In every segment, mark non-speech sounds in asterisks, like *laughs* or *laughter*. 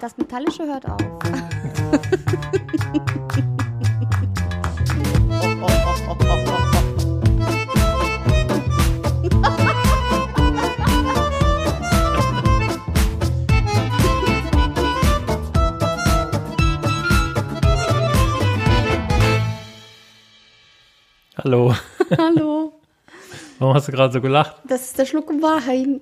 Das Metallische hört auf. Hallo. Hallo. Warum hast du gerade so gelacht? Das ist der Schluck Wahrheit.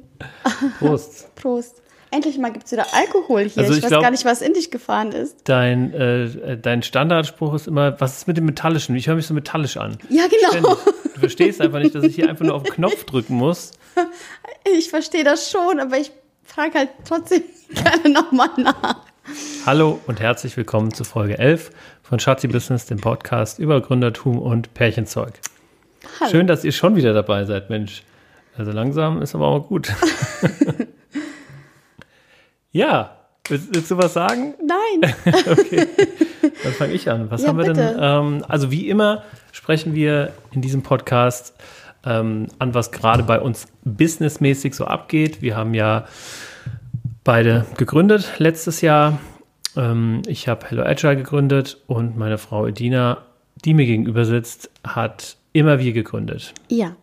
Prost. *laughs* Prost. Endlich mal gibt es wieder Alkohol hier. Also ich, ich weiß glaub- gar nicht, was in dich gefahren ist. Dein, äh, dein Standardspruch ist immer, was ist mit dem Metallischen? Ich höre mich so metallisch an. Ja, genau. Ständig. Du verstehst einfach nicht, dass ich hier einfach nur auf den Knopf drücken muss. *laughs* Ich verstehe das schon, aber ich frage halt trotzdem *laughs* gerne nochmal nach. Hallo und herzlich willkommen zu Folge 11 von Schatzi Business, dem Podcast über Gründertum und Pärchenzeug. Hallo. Schön, dass ihr schon wieder dabei seid, Mensch. Also langsam ist aber auch gut. *laughs* ja, willst, willst du was sagen? Nein. *laughs* Okay, dann fange ich an. Was Ja, haben wir denn? bitte. Ähm, also wie immer sprechen wir in diesem Podcast ähm, an, was gerade bei uns businessmäßig so abgeht. Wir haben ja beide gegründet letztes Jahr. Ähm, ich habe Hello Agile gegründet und meine Frau Edina, die mir gegenüber sitzt, hat immer wir gegründet. Ja,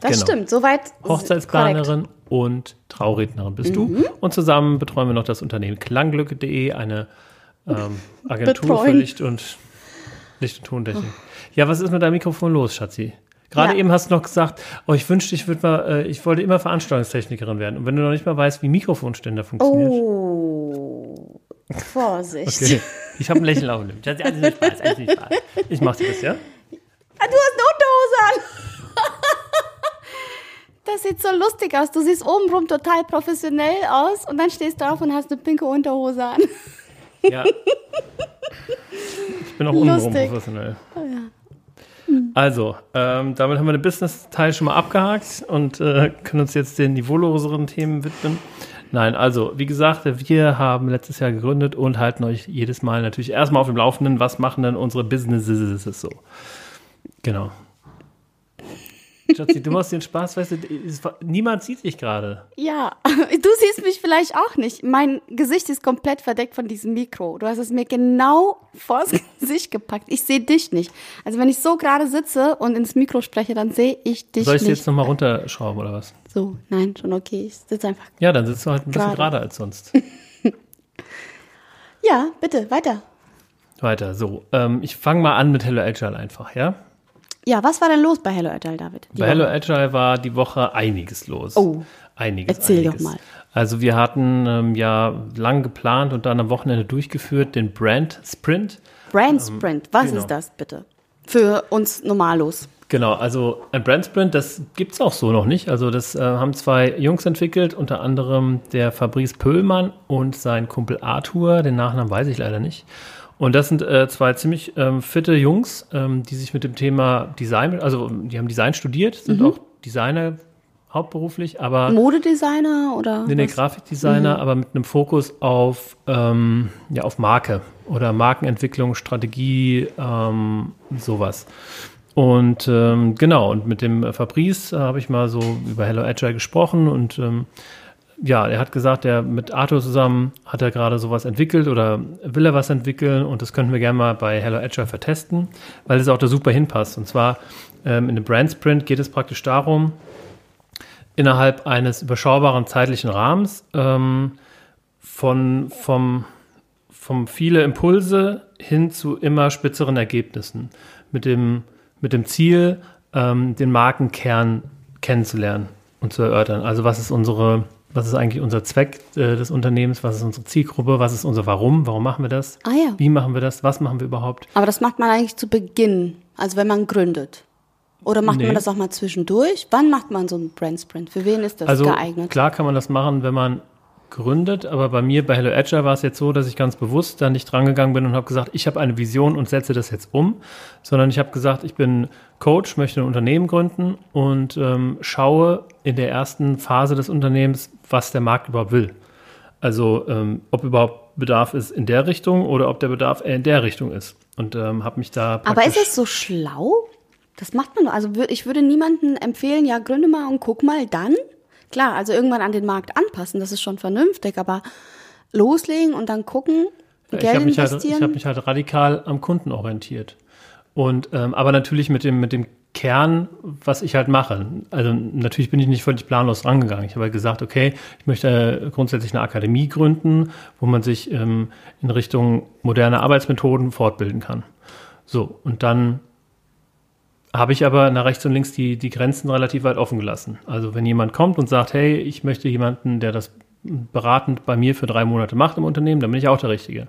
das Genau. stimmt. Soweit. Hochzeitsplanerin und Traurednerin bist Mhm. du. Und zusammen betreuen wir noch das Unternehmen klangglücke.de, eine ähm, Agentur für Betreuen. Licht und Licht und Tontechnik. Ja, was ist mit deinem Mikrofon los, Schatzi? Gerade Ja. eben hast du noch gesagt, oh, ich wünschte, ich würde mal, äh, ich wollte immer Veranstaltungstechnikerin werden. Und wenn du noch nicht mal weißt, wie Mikrofonständer funktioniert. Oh. Vorsicht. Okay. Ich habe ein Lächeln auf dem Lippen. Schatzi, alles nicht Spaß, alles nicht Spaß. Ich mach dir das, ja? Ah, Du hast eine Unterhose an. Das sieht so lustig aus. Du siehst obenrum total professionell aus und dann stehst du auf und hast eine pinke Unterhose an. Ja. Ich bin auch untenrum professionell. Also, ähm, damit haben wir den Business-Teil schon mal abgehakt und äh, können uns jetzt den niveauloseren Themen widmen. Nein, also, wie gesagt, wir haben letztes Jahr gegründet und halten euch jedes Mal natürlich erstmal auf dem Laufenden, was machen denn unsere Businesses so. Genau. Schatzi, du machst den Spaß, weißt du, es niemand sieht dich gerade. Ja, *laughs* du siehst mich vielleicht auch nicht. Mein Gesicht ist komplett verdeckt von diesem Mikro. Du hast es mir genau vors *laughs* Gesicht gepackt. Ich sehe dich nicht. Also wenn ich so gerade sitze und ins Mikro spreche, dann sehe ich dich Soll ich nicht. jetzt nochmal runterschrauben oder was? So, nein, schon okay. Ich sitze einfach. Ja, dann sitzt du halt ein bisschen Gerade. gerader als sonst. *laughs* Ja, bitte, weiter. Weiter, so. Ähm, ich fange mal an mit Hello Agile einfach, ja? Ja, was war denn los bei Hello Agile, David? Die Bei Hello. Agile war die Woche einiges los. Oh. Einiges. Erzähl doch einiges. mal. Also wir hatten ähm, ja lang geplant und dann am Wochenende durchgeführt den Brand Sprint. Brand Sprint, was genau. ist das bitte? Für uns Normalos. Genau, also ein Brand Sprint, das gibt's auch so noch nicht. Also das äh, haben zwei Jungs entwickelt, unter anderem der Fabrice Pöhlmann und sein Kumpel Arthur, den Nachnamen weiß ich leider nicht. Und das sind äh, zwei ziemlich ähm, fitte Jungs, ähm, die sich mit dem Thema Design, also die haben Design studiert, sind Mhm. auch Designer hauptberuflich, aber Modedesigner oder? Nee, nee, was? Grafikdesigner, aber mit einem Fokus auf, ähm, ja, auf Marke oder Markenentwicklung, Strategie, ähm, sowas. Und ähm, genau, und mit dem Fabrice äh, habe ich mal so über Hello Agile gesprochen und ähm, ja, er hat gesagt, er mit Arthur zusammen hat er gerade sowas entwickelt oder will er was entwickeln und das könnten wir gerne mal bei Hello Agile vertesten, weil es auch da super hinpasst. Und zwar ähm, in dem Brand Sprint geht es praktisch darum, innerhalb eines überschaubaren zeitlichen Rahmens ähm, von, vom, vom viele Impulse hin zu immer spitzeren Ergebnissen mit dem, mit dem Ziel, ähm, den Markenkern kennenzulernen und zu erörtern. Also was ist unsere, was ist eigentlich unser Zweck äh, des Unternehmens, was ist unsere Zielgruppe, was ist unser Warum, warum machen wir das, Ah ja. wie machen wir das, was machen wir überhaupt. Aber das macht man eigentlich zu Beginn, also wenn man gründet. Oder macht Nee. man das auch mal zwischendurch? Wann macht man so einen Brand Sprint? Für wen ist das Also geeignet? klar kann man das machen, wenn man gründet, aber bei mir bei Hello Agile war es jetzt so, dass ich ganz bewusst da nicht drangegangen bin und habe gesagt, ich habe eine Vision und setze das jetzt um, sondern ich habe gesagt, ich bin Coach, möchte ein Unternehmen gründen und ähm, schaue in der ersten Phase des Unternehmens, was der Markt überhaupt will. Also ähm, ob überhaupt Bedarf ist in der Richtung oder ob der Bedarf eher in der Richtung ist. Und ähm, habe mich da Aber ist es so schlau? Das macht man doch. Also ich würde niemandem empfehlen, ja, gründe mal und guck mal dann. Klar, also irgendwann an den Markt anpassen, das ist schon vernünftig, aber loslegen und dann gucken, ich Geld habe mich, halt, investieren? ich hab mich halt radikal am Kunden orientiert. Und ähm, aber natürlich mit dem, mit dem Kern, was ich halt mache. Also natürlich bin ich nicht völlig planlos rangegangen. Ich habe halt gesagt, okay, ich möchte grundsätzlich eine Akademie gründen, wo man sich ähm, in Richtung moderne Arbeitsmethoden fortbilden kann. So, und dann habe ich aber nach rechts und links die, die Grenzen relativ weit offen gelassen. Also wenn jemand kommt und sagt, hey, ich möchte jemanden, der das beratend bei mir für drei Monate macht im Unternehmen, dann bin ich auch der Richtige.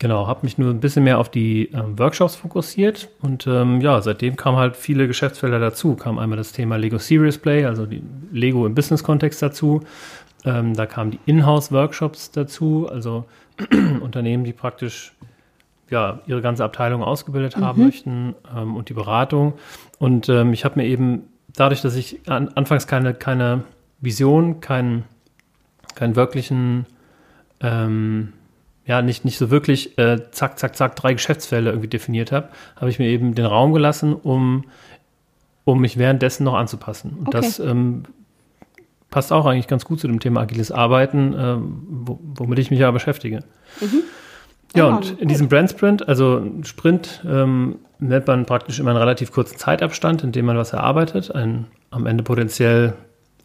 Genau, habe mich nur ein bisschen mehr auf die ähm, Workshops fokussiert und ähm, ja, seitdem kamen halt viele Geschäftsfelder dazu. Kam einmal das Thema Lego Serious Play, also die Lego im Business-Kontext dazu. Ähm, da kamen die Inhouse-Workshops dazu, also *clears throat* Unternehmen, die praktisch ja, ihre ganze Abteilung ausgebildet haben Mhm. möchten ähm, und die Beratung. Und ähm, ich habe mir eben dadurch, dass ich an, anfangs keine, keine Vision, keinen keinen wirklichen, ähm, ja, nicht, nicht so wirklich äh, zack, zack, zack, drei Geschäftsfelder irgendwie definiert habe, habe ich mir eben den Raum gelassen, um, um mich währenddessen noch anzupassen. Und Okay. das ähm, passt auch eigentlich ganz gut zu dem Thema agiles Arbeiten, ähm, wo, womit ich mich ja beschäftige. Ja, und in diesem Brand Sprint, also Sprint, ähm, nennt man praktisch immer einen relativ kurzen Zeitabstand, in dem man was erarbeitet, ein am Ende potenziell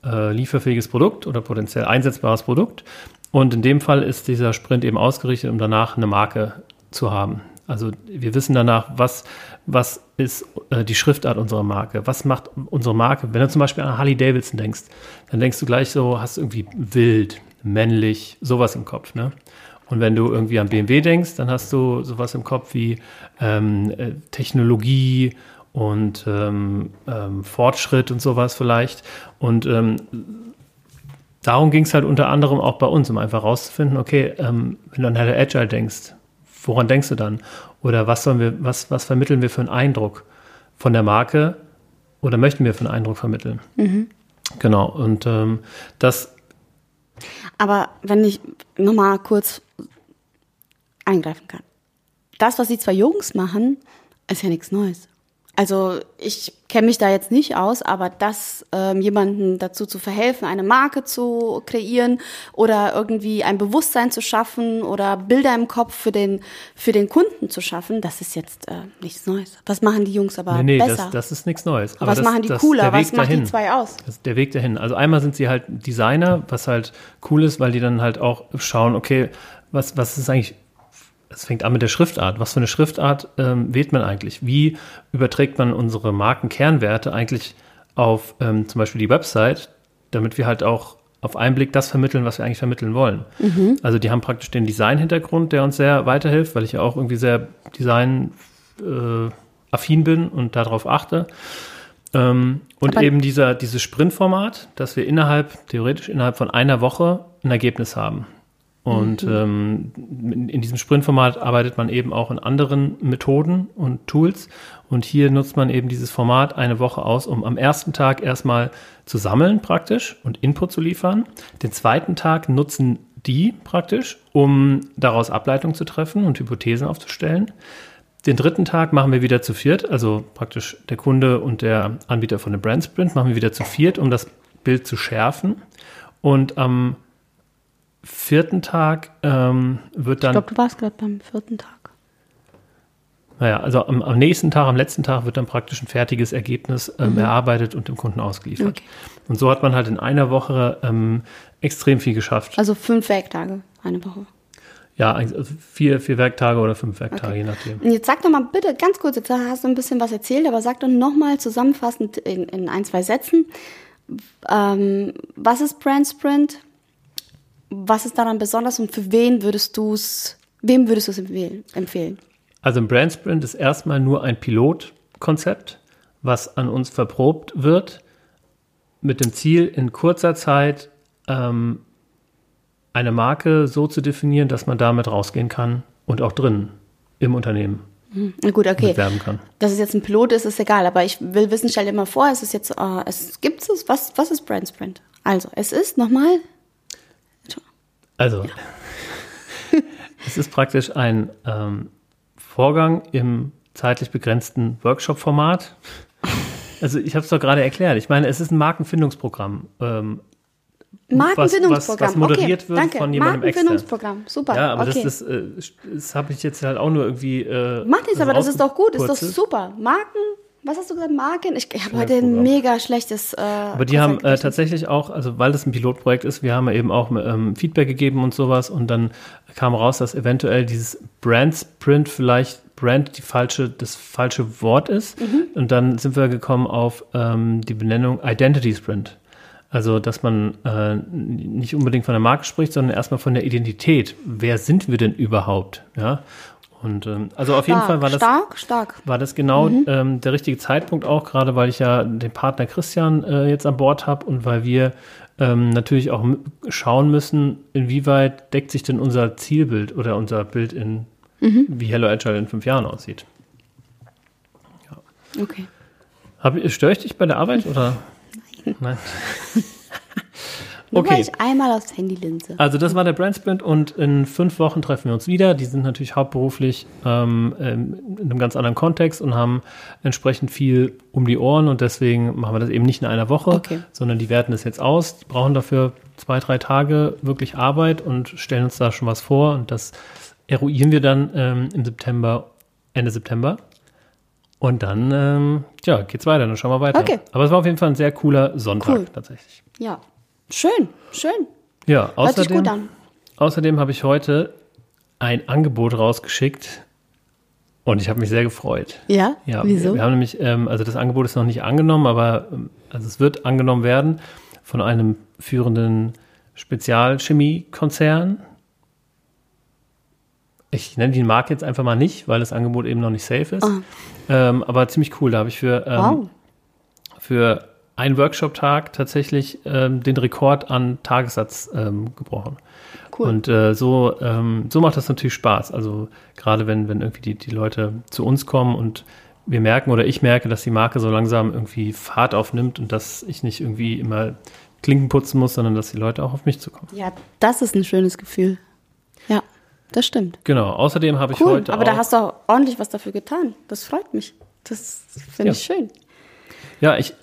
äh, lieferfähiges Produkt oder potenziell einsetzbares Produkt. Und in dem Fall ist dieser Sprint eben ausgerichtet, um danach eine Marke zu haben. Also wir wissen danach, was, was ist äh, die Schriftart unserer Marke, was macht unsere Marke. Wenn du zum Beispiel an Harley Davidson denkst, dann denkst du gleich so, hast irgendwie wild, männlich, sowas im Kopf. Ne? Und wenn du irgendwie an BMW denkst, dann hast du sowas im Kopf wie ähm, äh, Technologie und ähm, ähm, Fortschritt und sowas vielleicht. Und ähm, darum ging es halt unter anderem auch bei uns, um einfach rauszufinden, okay, ähm, wenn du an Hello Agile denkst, woran denkst du dann? Oder was sollen wir, was, was vermitteln wir für einen Eindruck von der Marke oder möchten wir für einen Eindruck vermitteln? Genau, und ähm, das Aber wenn ich nochmal kurz eingreifen kann. Das, was die zwei Jungs machen, ist ja nichts Neues. Also ich kenne mich da jetzt nicht aus, aber das ähm, jemanden dazu zu verhelfen, eine Marke zu kreieren oder irgendwie ein Bewusstsein zu schaffen oder Bilder im Kopf für den für den Kunden zu schaffen, das ist jetzt äh, nichts Neues. Was machen die Jungs aber Nee, nee, besser? das, das ist nichts Neues. was das, machen die das, cooler? Was macht dahin. die zwei aus? Das ist der Weg dahin. Also einmal sind sie halt Designer, was halt cool ist, weil die dann halt auch schauen, okay, was, was ist eigentlich, es fängt an mit der Schriftart. Was für eine Schriftart ähm, wählt man eigentlich? Wie überträgt man unsere Markenkernwerte eigentlich auf ähm, zum Beispiel die Website, damit wir halt auch auf einen Blick das vermitteln, was wir eigentlich vermitteln wollen. Also die haben praktisch den Design-Hintergrund, der uns sehr weiterhilft, weil ich ja auch irgendwie sehr Design äh, affin bin und darauf achte. Ähm, und Aber- eben dieser, dieses Sprintformat, dass wir innerhalb, theoretisch innerhalb von einer Woche ein Ergebnis haben. Und ähm, in, in diesem Sprintformat arbeitet man eben auch in anderen Methoden und Tools. Und hier nutzt man eben dieses Format eine Woche aus, um am ersten Tag erstmal zu sammeln praktisch und Input zu liefern. Den zweiten Tag nutzen die praktisch, um daraus Ableitungen zu treffen und Hypothesen aufzustellen. Den dritten Tag machen wir wieder zu viert, also praktisch der Kunde und der Anbieter von dem Brand Sprint machen wir wieder zu viert, um das Bild zu schärfen. Und am vierten Tag ähm, wird Ich dann, glaube, du warst gerade beim vierten Tag. naja, also am, am nächsten Tag, am letzten Tag wird dann praktisch ein fertiges Ergebnis ähm, erarbeitet und dem Kunden ausgeliefert. Mhm. Okay. Und so hat man halt in einer Woche ähm, extrem viel geschafft. Also fünf Werktage, eine Woche. Ja, also vier, vier Werktage oder fünf Werktage, Okay. je nachdem. Und jetzt sag doch mal bitte ganz kurz, jetzt hast du ein bisschen was erzählt, aber sag doch nochmal zusammenfassend in, in ein, zwei Sätzen, ähm, was ist Brand Sprint? Was ist daran besonders und für wen würdest du es, wem würdest du es empfehlen? Also ein Brand Sprint ist erstmal nur ein Pilotkonzept, was an uns verprobt wird, mit dem Ziel, in kurzer Zeit ähm, eine Marke so zu definieren, dass man damit rausgehen kann und auch drin im Unternehmen Na gut, okay. kann. Dass es jetzt ein Pilot ist, ist egal, aber ich will wissen, stell dir mal vor, es ist jetzt, äh, es gibt es, was, was ist Brand Sprint? Also, es ist nochmal, Also, *laughs* es ist praktisch ein ähm, Vorgang im zeitlich begrenzten Workshop-Format. Also, ich habe es doch gerade erklärt. Ich meine, es ist ein Markenfindungsprogramm. Ähm, Markenbindungsprogramm. was, was moderiert okay, wird danke. von jemandem extern. Markenbindungsprogramm, super. Ja, aber okay. das, das, äh, das habe ich jetzt halt auch nur irgendwie. Äh, Macht nichts, aber das ist doch gut, ist doch super. Marken, was hast du gesagt? Marken? Ich, ich habe heute ein mega schlechtes. Äh, Aber die haben äh, tatsächlich auch, also weil das ein Pilotprojekt ist, wir haben ja eben auch ähm, Feedback gegeben und sowas und dann kam raus, dass eventuell dieses Brand Sprint vielleicht Brand die falsche, das falsche Wort ist. Mhm. Und dann sind wir gekommen auf ähm, die Benennung Identity Sprint. Also, dass man äh, nicht unbedingt von der Marke spricht, sondern erstmal von der Identität. Wer sind wir denn überhaupt? Ja. Und ähm, also auf jeden stark, Fall war das stark, stark. war das genau ähm, der richtige Zeitpunkt auch, gerade weil ich ja den Partner Christian äh, jetzt an Bord habe und weil wir ähm, natürlich auch schauen müssen, inwieweit deckt sich denn unser Zielbild oder unser Bild in, wie Hello Agile in fünf Jahren aussieht. Okay. Hab, störe ich dich bei der Arbeit oder? Nein. Nur *laughs* Okay. ich einmal aufs Handy linse. Also das war der Brand Sprint und in fünf Wochen treffen wir uns wieder. Die sind natürlich hauptberuflich ähm, ähm, in einem ganz anderen Kontext und haben entsprechend viel um die Ohren und deswegen machen wir das eben nicht in einer Woche, Okay. sondern die werten es jetzt aus, die brauchen dafür zwei, drei Tage wirklich Arbeit und stellen uns da schon was vor und das eruieren wir dann ähm, im September, Ende September. Und dann, ähm, ja, geht's weiter, dann schauen wir weiter. Okay. Aber es war auf jeden Fall ein sehr cooler Sonntag Cool. tatsächlich. Ja. Schön, schön. Ja, außerdem. Außerdem habe ich heute ein Angebot rausgeschickt und ich habe mich sehr gefreut. Ja? Ja, Wieso? Wir, haben nämlich, ähm, also das Angebot ist noch nicht angenommen, aber ähm, also es wird angenommen werden von einem führenden Spezialchemiekonzern. Ich nenne die Marke jetzt einfach mal nicht, weil das Angebot eben noch nicht safe ist. Ähm, aber ziemlich cool. Da habe ich für, ähm, wow. für einen Workshop-Tag tatsächlich ähm, den Rekord an Tagessatz ähm, gebrochen. Cool. Und äh, so, ähm, so macht das natürlich Spaß. Also gerade wenn, wenn irgendwie die, die Leute zu uns kommen und wir merken oder ich merke, dass die Marke so langsam irgendwie Fahrt aufnimmt und dass ich nicht irgendwie immer Klinken putzen muss, sondern dass die Leute auch auf mich zukommen. Ja, das ist ein schönes Gefühl. Ja, das stimmt. Genau. Außerdem habe ich Cool. heute Aber da hast du auch ordentlich was dafür getan. Das freut mich. Das finde Ja. ich schön. Ja, ich,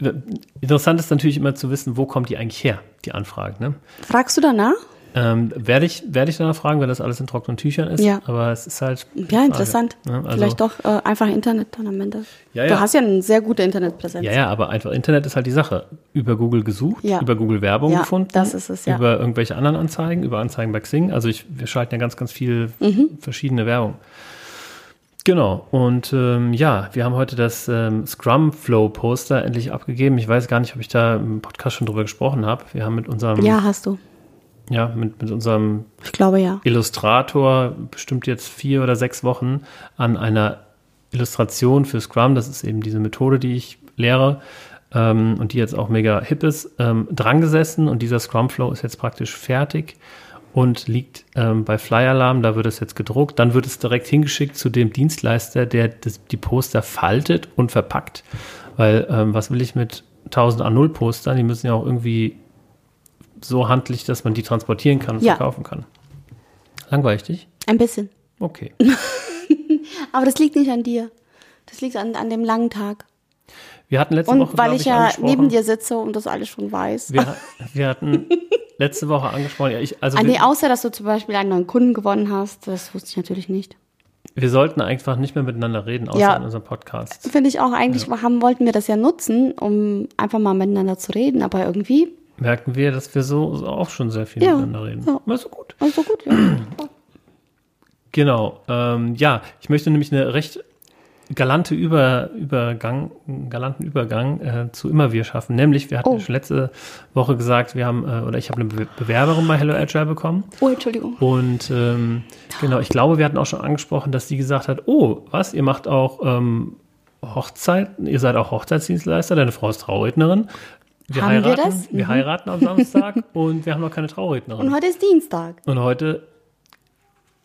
interessant ist natürlich immer zu wissen, wo kommt die eigentlich her, die Anfrage. Ne? Fragst du danach? Ähm, werde ich, werde ich danach fragen, weil das alles in trockenen Tüchern ist. Ja. Aber es ist halt. Ja, interessant. ne? Also, Vielleicht doch äh, einfach Internet dann am Ende. Ja, ja. Du hast ja eine sehr gute Internetpräsenz. Ja, ja, aber einfach Internet ist halt die Sache. Über Google gesucht, Ja. über Google Werbung Ja, gefunden. das ist es, ja. Über irgendwelche anderen Anzeigen, über Anzeigen bei Xing. Also ich, wir schalten ja ganz, ganz viel Mhm. verschiedene Werbung. Genau. Und ähm, ja, wir haben heute das ähm, Scrum Flow Poster endlich abgegeben. Ich weiß gar nicht, ob ich da im Podcast schon drüber gesprochen habe. Wir haben mit unserem, Ja, hast du. ja, mit, mit unserem Ich glaube ja. Illustrator bestimmt jetzt vier oder sechs Wochen an einer Illustration für Scrum. Das ist eben diese Methode, die ich lehre ähm, und die jetzt auch mega hip ist, ähm, dran gesessen und dieser Scrum Flow ist jetzt praktisch fertig und liegt ähm, bei Flyalarm. Da wird es jetzt gedruckt. Dann wird es direkt hingeschickt zu dem Dienstleister, der das, die Poster faltet und verpackt. Weil ähm, was will ich mit 1000 A0 Postern? Die müssen ja auch irgendwie so handlich, dass man die transportieren kann und Ja. verkaufen kann. Langweilig dich? Ein bisschen. Okay. *laughs* Aber das liegt nicht an dir. Das liegt an, an dem langen Tag. Wir hatten letzte Und Woche, weil glaub ich ja neben dir sitze und das alles schon weiß. Wir, wir hatten *laughs* letzte Woche angesprochen, ja, ich, also Ah, nee, außer dass du zum Beispiel einen neuen Kunden gewonnen hast, das wusste ich natürlich nicht. wir sollten einfach nicht mehr miteinander reden, außer Ja. in unserem Podcast. Finde ich auch eigentlich, haben, wollten wir das ja nutzen, um einfach mal miteinander zu reden, aber irgendwie, Merken wir, dass wir so, so auch schon sehr viel Ja. miteinander reden. Ja. Also gut. also gut, ja. *clears throat* Genau. Ähm, ja, ich möchte nämlich eine recht galante Über, Übergang, galanten Übergang äh, zu immer wir schaffen. Nämlich, wir hatten Oh. ja schon letzte Woche gesagt, wir haben, äh, oder ich habe eine Be Bewerberin bei Hello Agile bekommen. Oh, Entschuldigung. Und ähm, genau, ich glaube, wir hatten auch schon angesprochen, dass die gesagt hat, oh, was, ihr macht auch ähm, Hochzeit, ihr seid auch Hochzeitsdienstleister, deine Frau ist Traurednerin. Wir Haben wir heiraten, das? wir Mhm. heiraten am Samstag *laughs* und wir haben noch keine Traurednerin. Und heute ist Dienstag. Und heute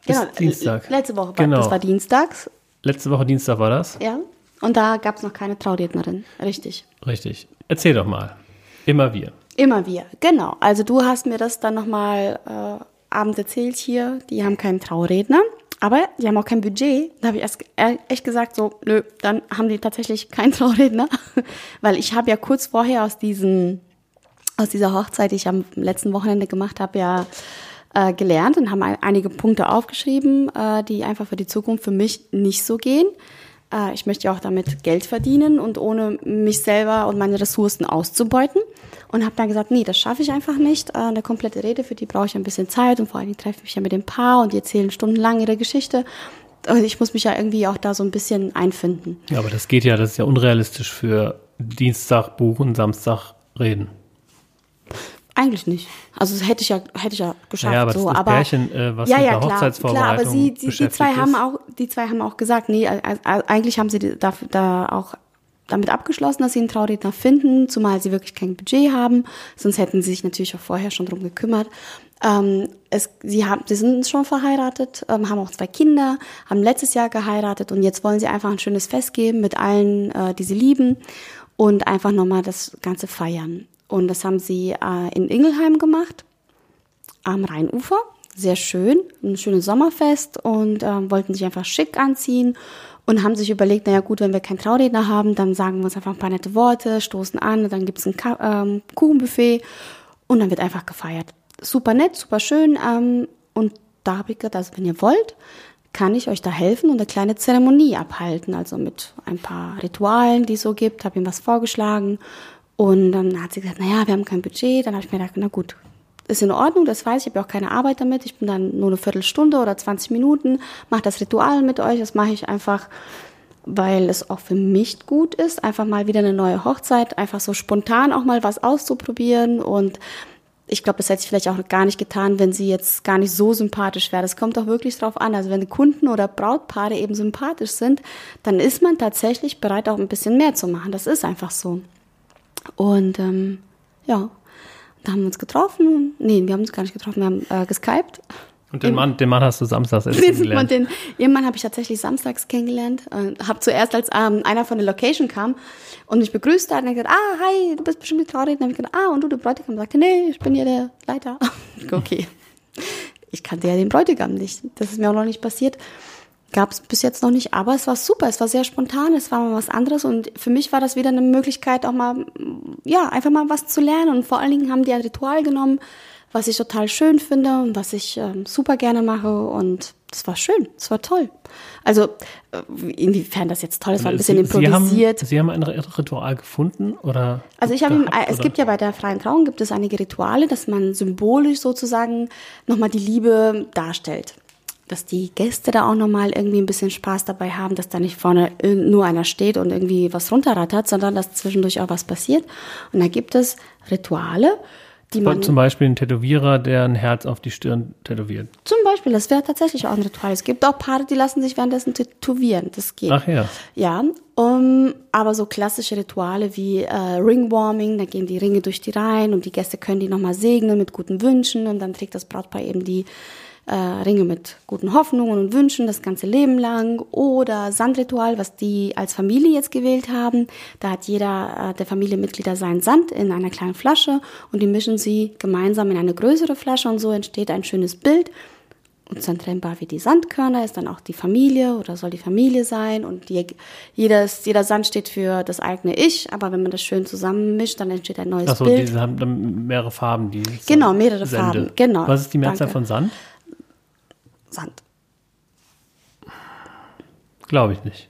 ist Genau, Dienstag. Letzte Woche war, Genau. das war Dienstags, Letzte Woche Dienstag war das. ja. Und da gab es noch keine Traurednerin. Richtig. Richtig. Erzähl doch mal. Immer wir. Immer wir, genau. Also du hast mir das dann nochmal äh, abends erzählt hier. Die haben keinen Trauredner, aber die haben auch kein Budget. Da habe ich erst e- echt gesagt, so, nö, dann haben die tatsächlich keinen *laughs* Trauredner. Weil ich habe ja kurz vorher aus diesem, aus dieser Hochzeit, die ich am letzten Wochenende gemacht habe, ja äh, gelernt und haben einige Punkte aufgeschrieben, äh, die einfach für die Zukunft für mich nicht so gehen. Äh, ich möchte ja auch damit Geld verdienen und ohne mich selber und meine Ressourcen auszubeuten. Und habe dann gesagt, nee, das schaffe ich einfach nicht. Äh, eine komplette Rede, für die brauche ich ein bisschen Zeit und vor allem treffe ich mich ja mit dem Paar und die erzählen stundenlang ihre Geschichte. Und ich muss mich ja irgendwie auch da so ein bisschen einfinden. Ja, aber das geht ja, das ist ja unrealistisch für Dienstag buchen, Samstag reden. Eigentlich nicht. Also das hätte ich ja, hätte ich ja geschafft. Ja, aber so. das, das aber Pärchen, äh, was ja, mit ja, der klar, Hochzeitsvorbereitung klar, aber sie, die, die zwei beschäftigt haben ist. auch, die zwei haben auch gesagt, nee, äh, eigentlich haben sie da, da auch damit abgeschlossen, dass sie einen Trauredner finden, zumal sie wirklich kein Budget haben. Sonst hätten sie sich natürlich auch vorher schon drum gekümmert. Ähm, es, sie, haben, sie sind schon verheiratet, ähm, haben auch zwei Kinder, haben letztes Jahr geheiratet und jetzt wollen sie einfach ein schönes Fest geben mit allen, äh, die sie lieben und einfach nochmal das Ganze feiern. Und das haben sie äh, in Ingelheim gemacht, am Rheinufer. Sehr schön, ein schönes Sommerfest und äh, wollten sich einfach schick anziehen und haben sich überlegt, naja gut, wenn wir keinen Trauredner haben, dann sagen wir uns einfach ein paar nette Worte, stoßen an, dann gibt's ein Ka ähm, Kuchenbuffet und dann wird einfach gefeiert. Super nett, super schön ähm, und da habe ich gedacht, also wenn ihr wollt, kann ich euch da helfen und eine kleine Zeremonie abhalten, also mit ein paar Ritualen, die es so gibt, habe ihm was vorgeschlagen und dann hat sie gesagt, naja, wir haben kein Budget, dann habe ich mir gedacht, na gut, ist in Ordnung, das weiß ich, ich habe ja auch keine Arbeit damit. Ich bin dann nur eine Viertelstunde oder 20 Minuten, mache das Ritual mit euch. Das mache ich einfach, weil es auch für mich gut ist, einfach mal wieder eine neue Hochzeit, einfach so spontan auch mal was auszuprobieren. Und ich glaube, das hätte ich vielleicht auch gar nicht getan, wenn sie jetzt gar nicht so sympathisch wäre. Das kommt auch wirklich drauf an. Also wenn Kunden oder Brautpaare eben sympathisch sind, dann ist man tatsächlich bereit, auch ein bisschen mehr zu machen. Das ist einfach so. Und ähm, ja, da haben wir uns getroffen. Nee, wir haben uns gar nicht getroffen, wir haben äh, geskypt. Und den Mann, den Mann hast du samstags erst *laughs* Und kennengelernt. den, ihren Mann habe ich tatsächlich samstags kennengelernt. Äh, habe zuerst, als ähm, einer von der Location kam und mich begrüßt hat, und er gesagt, ah, hi, du bist bestimmt die Traurednerin. Dann habe ich gesagt, ah, und du, der Bräutigam? Sagte, nee, ich bin hier der Leiter. *laughs* okay. Ich kannte ja den Bräutigam nicht. Das ist mir auch noch nicht passiert. Gab es bis jetzt noch nicht, aber es war super, es war sehr spontan, es war mal was anderes und für mich war das wieder eine Möglichkeit, auch mal, ja, einfach mal was zu lernen und vor allen Dingen haben die ein Ritual genommen, was ich total schön finde und was ich ähm, super gerne mache und das war schön, das war toll. Also äh, inwiefern das jetzt toll ist, war ein bisschen Sie, improvisiert. Sie haben, Sie haben ein Ritual gefunden oder? Also ich habe gehabt, es oder? gibt ja bei der freien Trauung gibt es einige Rituale, dass man symbolisch sozusagen nochmal die Liebe darstellt. Dass die Gäste da auch nochmal irgendwie ein bisschen Spaß dabei haben, dass da nicht vorne nur einer steht und irgendwie was runterrattert, sondern dass zwischendurch auch was passiert. Und da gibt es Rituale, die man Zum Beispiel ein Tätowierer, der ein Herz auf die Stirn tätowiert. zum Beispiel, das wäre tatsächlich auch ein Ritual. Es gibt auch Paare, die lassen sich währenddessen tätowieren. Das geht. Ach ja. Ja, um, aber so klassische Rituale wie äh, Ringwarming, da gehen die Ringe durch die Reihen und die Gäste können die nochmal segnen mit guten Wünschen und dann trägt das Brautpaar eben die äh, Ringe mit guten Hoffnungen und Wünschen das ganze Leben lang. Oder Sandritual, was die als Familie jetzt gewählt haben. Da hat jeder äh, der Familienmitglieder seinen Sand in einer kleinen Flasche und die mischen sie gemeinsam in eine größere Flasche und so entsteht ein schönes Bild unzertrennbar wie die Sandkörner ist dann auch die Familie oder soll die Familie sein und die, jedes, jeder Sand steht für das eigene Ich, aber wenn man das schön zusammenmischt, dann entsteht ein neues Achso, Bild. die haben dann mehrere Farben, die Genau, mehrere Sende. Farben, genau. Was ist die Mehrzahl Danke. von Sand? Sand. Glaube ich nicht.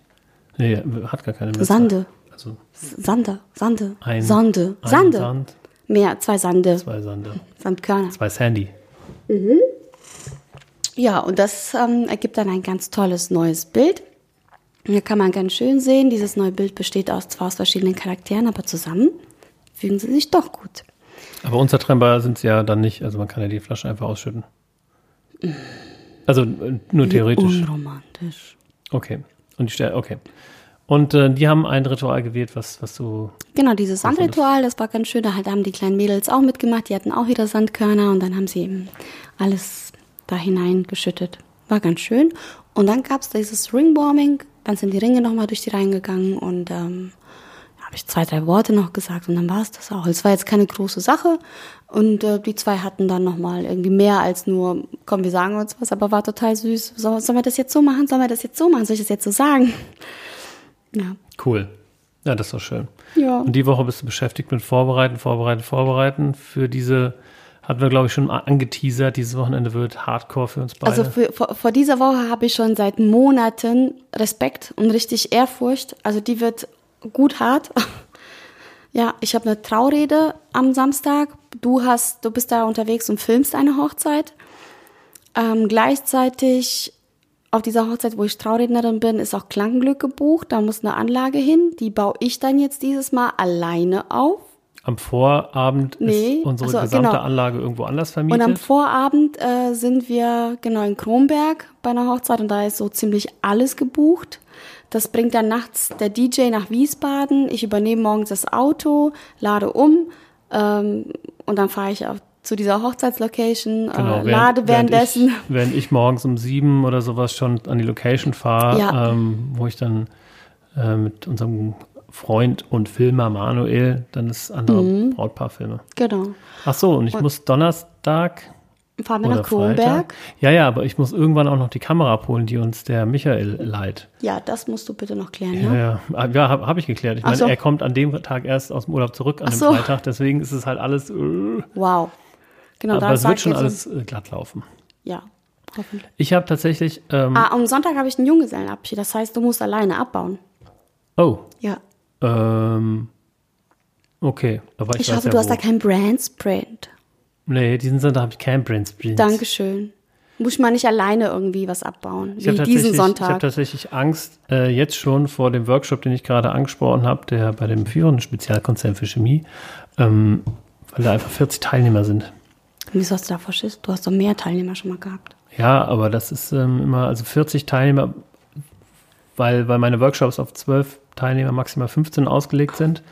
Nee, hat gar keine Mehrzahl. Sande. Also Sande, Sande, ein, Sande, ein Sande. Sand, Mehr, zwei Sande, zwei Sande, Sandkörner. zwei Sandy. Ja, und das ähm, ergibt dann ein ganz tolles neues Bild. Hier kann man ganz schön sehen, dieses neue Bild besteht aus zwar aus verschiedenen Charakteren, aber zusammen fügen sie sich doch gut. Aber unzertrennbar sind sie ja dann nicht. Also man kann ja die Flasche einfach ausschütten. Also äh, nur theoretisch. Unromantisch. Okay. Und die Stelle, okay. Und äh, die haben ein Ritual gewählt, was, was du. Genau, dieses Sandritual, das war ganz schön. Da haben die kleinen Mädels auch mitgemacht. Die hatten auch ihre Sandkörner und dann haben sie eben alles da hineingeschüttet. War ganz schön. Und dann gab's dieses Ringwarming. Dann sind die Ringe nochmal durch die Reihen gegangen und ähm, habe ich zwei, drei Worte noch gesagt und dann war es das auch. Es war jetzt keine große Sache und äh, die zwei hatten dann nochmal irgendwie mehr als nur, komm, wir sagen uns was, aber war total süß. Soll, sollen wir das jetzt so machen? Sollen wir das jetzt so machen? Soll ich das jetzt so sagen? Ja. Cool. Ja, das ist doch schön. Ja. Und die Woche bist du beschäftigt mit Vorbereiten, Vorbereiten, Vorbereiten. Für diese, hatten wir, glaube ich, schon angeteasert, dieses Wochenende wird Hardcore für uns beide. Also für, vor, vor dieser Woche habe ich schon seit Monaten Respekt und richtig Ehrfurcht. Also die wird gut hart. *laughs* Ja, ich habe eine Traurede am Samstag. Du hast, du bist da unterwegs und filmst eine Hochzeit. Ähm, gleichzeitig auf dieser Hochzeit, wo ich Traurednerin bin, ist auch Klangglück gebucht. Da muss eine Anlage hin. Die baue ich dann jetzt dieses Mal alleine auf. am Vorabend Nee, ist unsere also, gesamte genau. Anlage irgendwo anders Und vermietet. am Vorabend äh, sind wir genau in Kronberg bei einer Hochzeit und da ist so ziemlich alles gebucht. Das bringt dann nachts der DJ nach Wiesbaden. Ich übernehme morgens das Auto, lade um ähm, und dann fahre ich auf, zu dieser Hochzeitslocation, Genau, äh, lade währenddessen. Während ich, während ich morgens um sieben oder sowas schon an die Location fahre, Ja. ähm, wo ich dann äh, mit unserem Freund und Filmer Manuel dann das andere Mhm. Brautpaar filme. Genau. Ach so, und ich muss Donnerstag Fahren wir nach Kronberg. Ja, ja, aber ich muss irgendwann auch noch die Kamera abholen, die uns der Michael leiht. Ja, das musst du bitte noch klären. Ja, Ne? ja, Ah, ja habe hab ich geklärt. Ich Ach meine, so. er kommt an dem Tag erst aus dem Urlaub zurück, an Ach dem so. Freitag. Deswegen ist es halt alles. Äh, Wow. Genau, aber es wird schon ihr so- alles äh, glatt laufen. Ja, hoffentlich. Ich habe tatsächlich. Ähm, Ah, am Sonntag habe ich einen Junggesellenabschied. Das heißt, du musst alleine abbauen. Oh, Ja. ähm, okay. Aber ich, Ich hoffe, ja, du hast da keinen Brandsprint. Nee, diesen Sonntag habe ich keinen Brandsprint. Dankeschön. Muss ich mal nicht alleine irgendwie was abbauen, Ich habe wie tatsächlich, diesen ich hab Sonntag. tatsächlich Angst äh, jetzt schon vor dem Workshop, den ich gerade angesprochen habe, der bei dem führenden Spezialkonzern für Chemie, ähm, weil da einfach 40 Teilnehmer sind. Wieso hast du davor Schiss? Du hast doch mehr Teilnehmer schon mal gehabt. Ja, aber das ist ähm, immer, also 40 Teilnehmer, weil, weil meine Workshops auf 12 Teilnehmer, maximal 15 ausgelegt sind.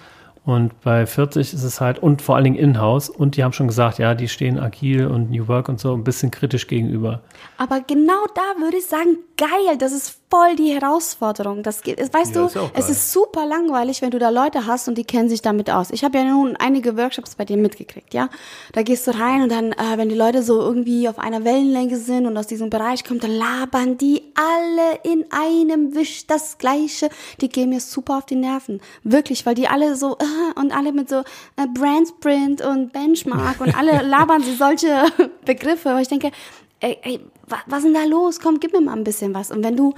Und bei 40 ist es halt, und vor allen Dingen in-house, und die haben schon gesagt, ja, die stehen agil und New Work und so ein bisschen kritisch gegenüber. Aber genau da würde ich sagen, geil, das ist voll die Herausforderung. Das geht, es- weißt Ja, du, ist es ist super langweilig, wenn du da Leute hast und die kennen sich damit aus. Ich habe ja nun einige Workshops bei dir mitgekriegt, ja. Da gehst du rein und dann, äh, wenn die Leute so irgendwie auf einer Wellenlänge sind und aus diesem Bereich kommen, dann labern die alle in einem Wisch das Gleiche. Die gehen mir super auf die Nerven. Wirklich, weil die alle so, *laughs* äh, und alle mit so äh, Brandsprint und Benchmark und alle *laughs* labern sie solche *laughs* Begriffe. Aber ich denke, ey, ey, wa- was ist denn da los? Komm, gib mir mal ein bisschen was. Und wenn du,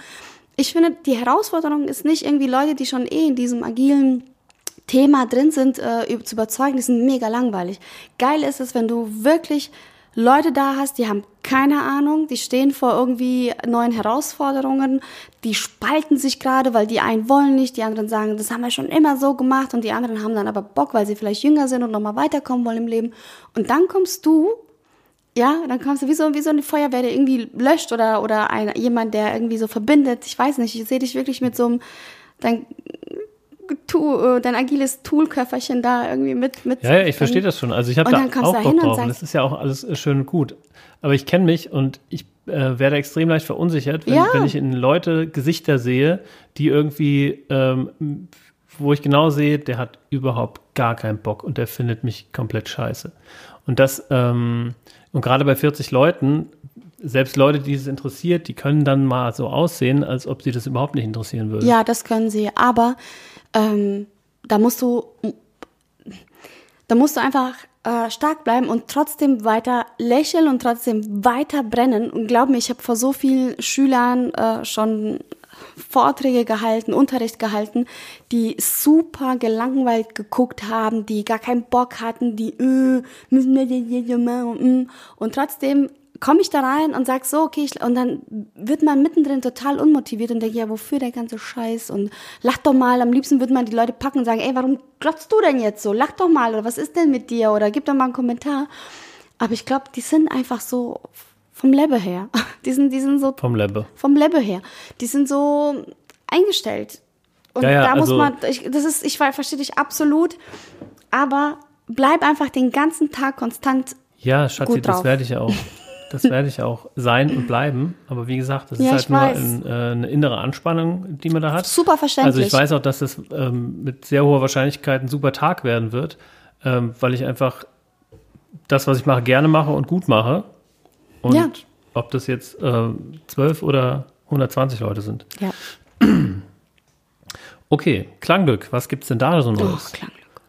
ich finde, die Herausforderung ist nicht irgendwie Leute, die schon eh in diesem agilen Thema drin sind, äh, zu überzeugen, die sind mega langweilig. Geil ist es, wenn du wirklich Leute da hast, die haben keine Ahnung, die stehen vor irgendwie neuen Herausforderungen, die spalten sich gerade, weil die einen wollen nicht, die anderen sagen, das haben wir schon immer so gemacht und die anderen haben dann aber Bock, weil sie vielleicht jünger sind und nochmal weiterkommen wollen im Leben. Und dann kommst du ja, dann kommst du wie so, wie so eine Feuerwehr, der irgendwie löscht oder, oder ein, jemand, der irgendwie so verbindet. Ich weiß nicht, ich sehe dich wirklich mit so einem, dein, tu, dein agiles Toolköfferchen da irgendwie mit. mit Ja, ja, ich verstehe das schon. Also ich habe da auch Bock drauf. Und das ist ja auch alles äh, schön und gut. Aber ich kenne mich und ich äh, werde extrem leicht verunsichert, wenn, Ja. wenn ich in Leute Gesichter sehe, die irgendwie, ähm, wo ich genau sehe, der hat überhaupt gar keinen Bock und der findet mich komplett scheiße. Und das, ähm, und gerade bei 40 Leuten, selbst Leute, die es interessiert, die können dann mal so aussehen, als ob sie das überhaupt nicht interessieren würde. Ja, das können sie. Aber ähm, da musst du, da musst du einfach äh, stark bleiben und trotzdem weiter lächeln und trotzdem weiter brennen. Und glaub mir, ich habe vor so vielen Schülern äh, schon Vorträge gehalten, Unterricht gehalten, die super gelangweilt geguckt haben, die gar keinen Bock hatten, die äh, müssen wir mm. und trotzdem komme ich da rein und sag so, okay, ich, und dann wird man mittendrin total unmotiviert und denkt, ja, wofür der ganze Scheiß und lach doch mal, am liebsten würde man die Leute packen und sagen, ey, warum glotzt du denn jetzt so? Lach doch mal oder was ist denn mit dir oder gib doch mal einen Kommentar. Aber ich glaube, die sind einfach so vom Level her. *laughs* Die sind, die sind so Vom Lebbe. vom Level her. Die sind so eingestellt. Und Ja, ja, da muss also- man, ich, das ist, ich verstehe dich absolut, aber bleib einfach den ganzen Tag konstant. Ja, Schatzi, gut das drauf. werde ich auch. *laughs* Das werde ich auch sein und bleiben. Aber wie gesagt, das ist Ja, halt ich nur ein, äh, eine innere Anspannung, die man da hat. Super verständlich. Also ich weiß auch, dass das ähm, mit sehr hoher Wahrscheinlichkeit ein super Tag werden wird, ähm, weil ich einfach das, was ich mache, gerne mache und gut mache. Und Ja. ob das jetzt äh, 12 oder 120 Leute sind. Ja. *clears throat* Okay, Klangglück, was gibt's denn da so Oh, Neues? Klangglück.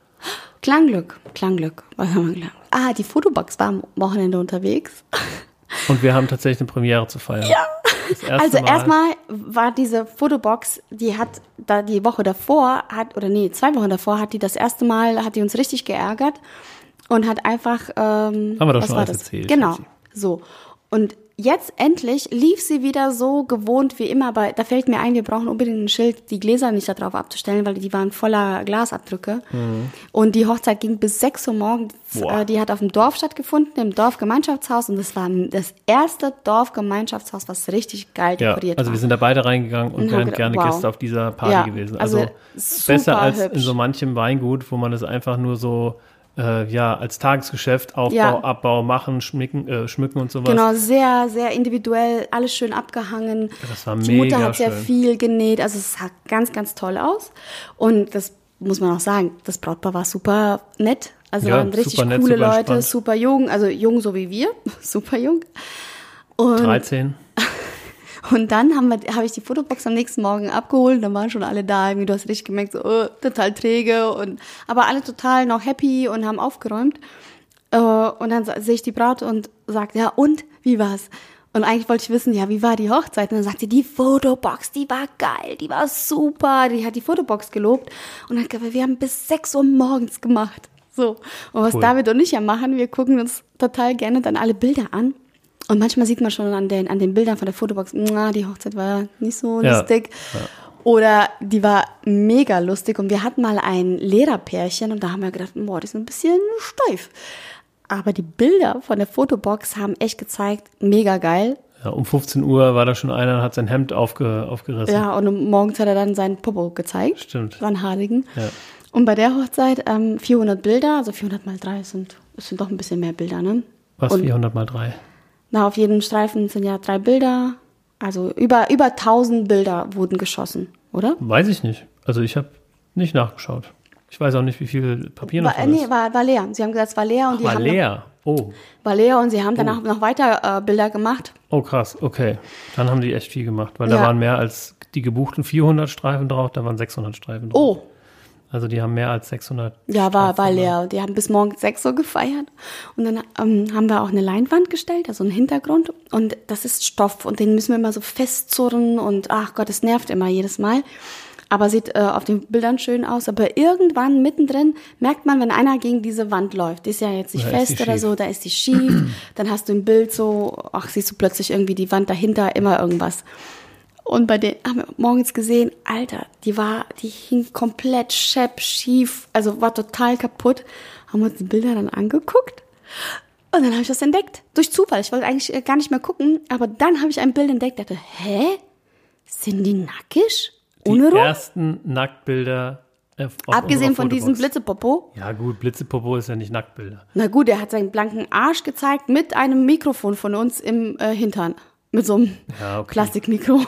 Klangglück, Klangglück. Was haben wir gelernt? Ah, die Fotobox war am Wochenende unterwegs. *laughs* Und wir haben tatsächlich eine Premiere zu feiern. Ja. Erste Also Mal. erstmal war diese Fotobox, die hat da die Woche davor hat oder nee zwei Wochen davor hat die das erste Mal hat die uns richtig geärgert und hat einfach ähm, Haben wir doch was schon war alles das? erzählt, Genau. So und jetzt endlich lief sie wieder so gewohnt wie immer, aber da fällt mir ein, wir brauchen unbedingt ein Schild, die Gläser nicht da drauf abzustellen, weil die waren voller Glasabdrücke. Und die Hochzeit ging bis 6 Uhr morgens. Mhm. Boah. Äh, die hat auf dem Dorf stattgefunden, im Dorfgemeinschaftshaus. Und das war das erste Dorfgemeinschaftshaus, was richtig geil Ja, dekoriert also war. wir sind da beide reingegangen und Und haben wären gerne wow. Gäste auf dieser Party Ja, gewesen. also Also, besser als in hübsch. so manchem Weingut, wo man es einfach nur so äh, ja als Tagesgeschäft Aufbau, Ja. Abbau machen, schmücken, äh, schmücken und sowas. Genau, sehr, sehr individuell, alles schön abgehangen. Das war Die Mutter mega hat sehr schön. viel genäht, also es sah ganz, ganz toll aus. Und das muss man auch sagen, das Brautpaar war super nett. Also Ja, waren richtig super nett, coole super Leute, entspannt. super jung, also jung so wie wir, *laughs* super jung. Und 13. Und dann haben wir, habe ich die Fotobox am nächsten Morgen abgeholt, dann waren schon alle da, irgendwie, du hast richtig gemerkt, so, oh, total träge und, aber alle total noch happy und haben aufgeräumt. Äh, und dann sehe ich die Braut und sagt, ja, und, wie war's? Und eigentlich wollte ich wissen, ja, wie war die Hochzeit? Und dann sagt sie, die Fotobox, die war geil, die war super. Die hat die Fotobox gelobt und hat gesagt, wir haben bis 6 Uhr morgens gemacht. So. Und was Cool. David und ich ja machen, wir gucken uns total gerne dann alle Bilder an. Und manchmal sieht man schon an den, an den Bildern von der Fotobox, na, die Hochzeit war nicht so Ja. lustig. Oder die war mega lustig. Und wir hatten mal ein Lehrerpärchen und da haben wir gedacht, boah, die sind ein bisschen steif. Aber die Bilder von der Fotobox haben echt gezeigt, mega geil. Ja, um 15 Uhr war da schon einer und hat sein Hemd aufge, aufgerissen. Ja, und morgens hat er dann seinen Popo gezeigt. Stimmt. So einen haarigen. Ja. Und bei der Hochzeit ähm, 400 Bilder, also 400 mal 3 sind, sind doch ein bisschen mehr Bilder, ne? Was, Und 400 mal 3? Na, auf jedem Streifen sind ja drei Bilder. Also über, über 1000 Bilder wurden geschossen, oder? Weiß ich nicht. Also ich habe nicht nachgeschaut. Ich weiß auch nicht, wie viel Papier noch War, äh, drin nee, war, war leer. Sie haben gesagt, es war leer und die War haben leer. Oh, Noch, war leer und sie haben danach noch weiter äh, Bilder gemacht. oh krass, okay. Dann haben die echt viel gemacht, weil da Ja. waren mehr als die gebuchten 400 Streifen drauf, da waren 600 Streifen drauf. Oh, Also die haben mehr als 600. ja, war, war leer. Die haben bis morgens 6 Uhr gefeiert. Und dann ähm, haben wir auch eine Leinwand gestellt, also einen Hintergrund. Und das ist Stoff und den müssen wir immer so festzurren und ach Gott, das nervt immer jedes Mal. Aber sieht äh, auf den Bildern schön aus. Aber irgendwann mittendrin merkt man, wenn einer gegen diese Wand läuft, die ist ja jetzt nicht Da fest oder schief. so, da ist die schief. dann hast du im Bild so, ach, siehst du plötzlich irgendwie die Wand dahinter, immer irgendwas. Und bei denen haben wir morgens gesehen, Alter, die war, die hing komplett schepp, schief, also war total kaputt. Haben uns die Bilder dann angeguckt. Und dann habe ich das entdeckt. Durch Zufall. Ich wollte eigentlich äh, gar nicht mehr gucken, aber dann habe ich ein Bild entdeckt, dachte, hä? Sind die nackig? Die Ohne Rock? ersten Nacktbilder. äh, auf Abgesehen von diesem. Blitzepopo. Ja gut, Blitzepopo ist ja nicht Nacktbilder. Na gut, er hat seinen blanken Arsch gezeigt mit einem Mikrofon von uns im äh, Hintern. Mit so einem Ja, okay. Plastikmikro.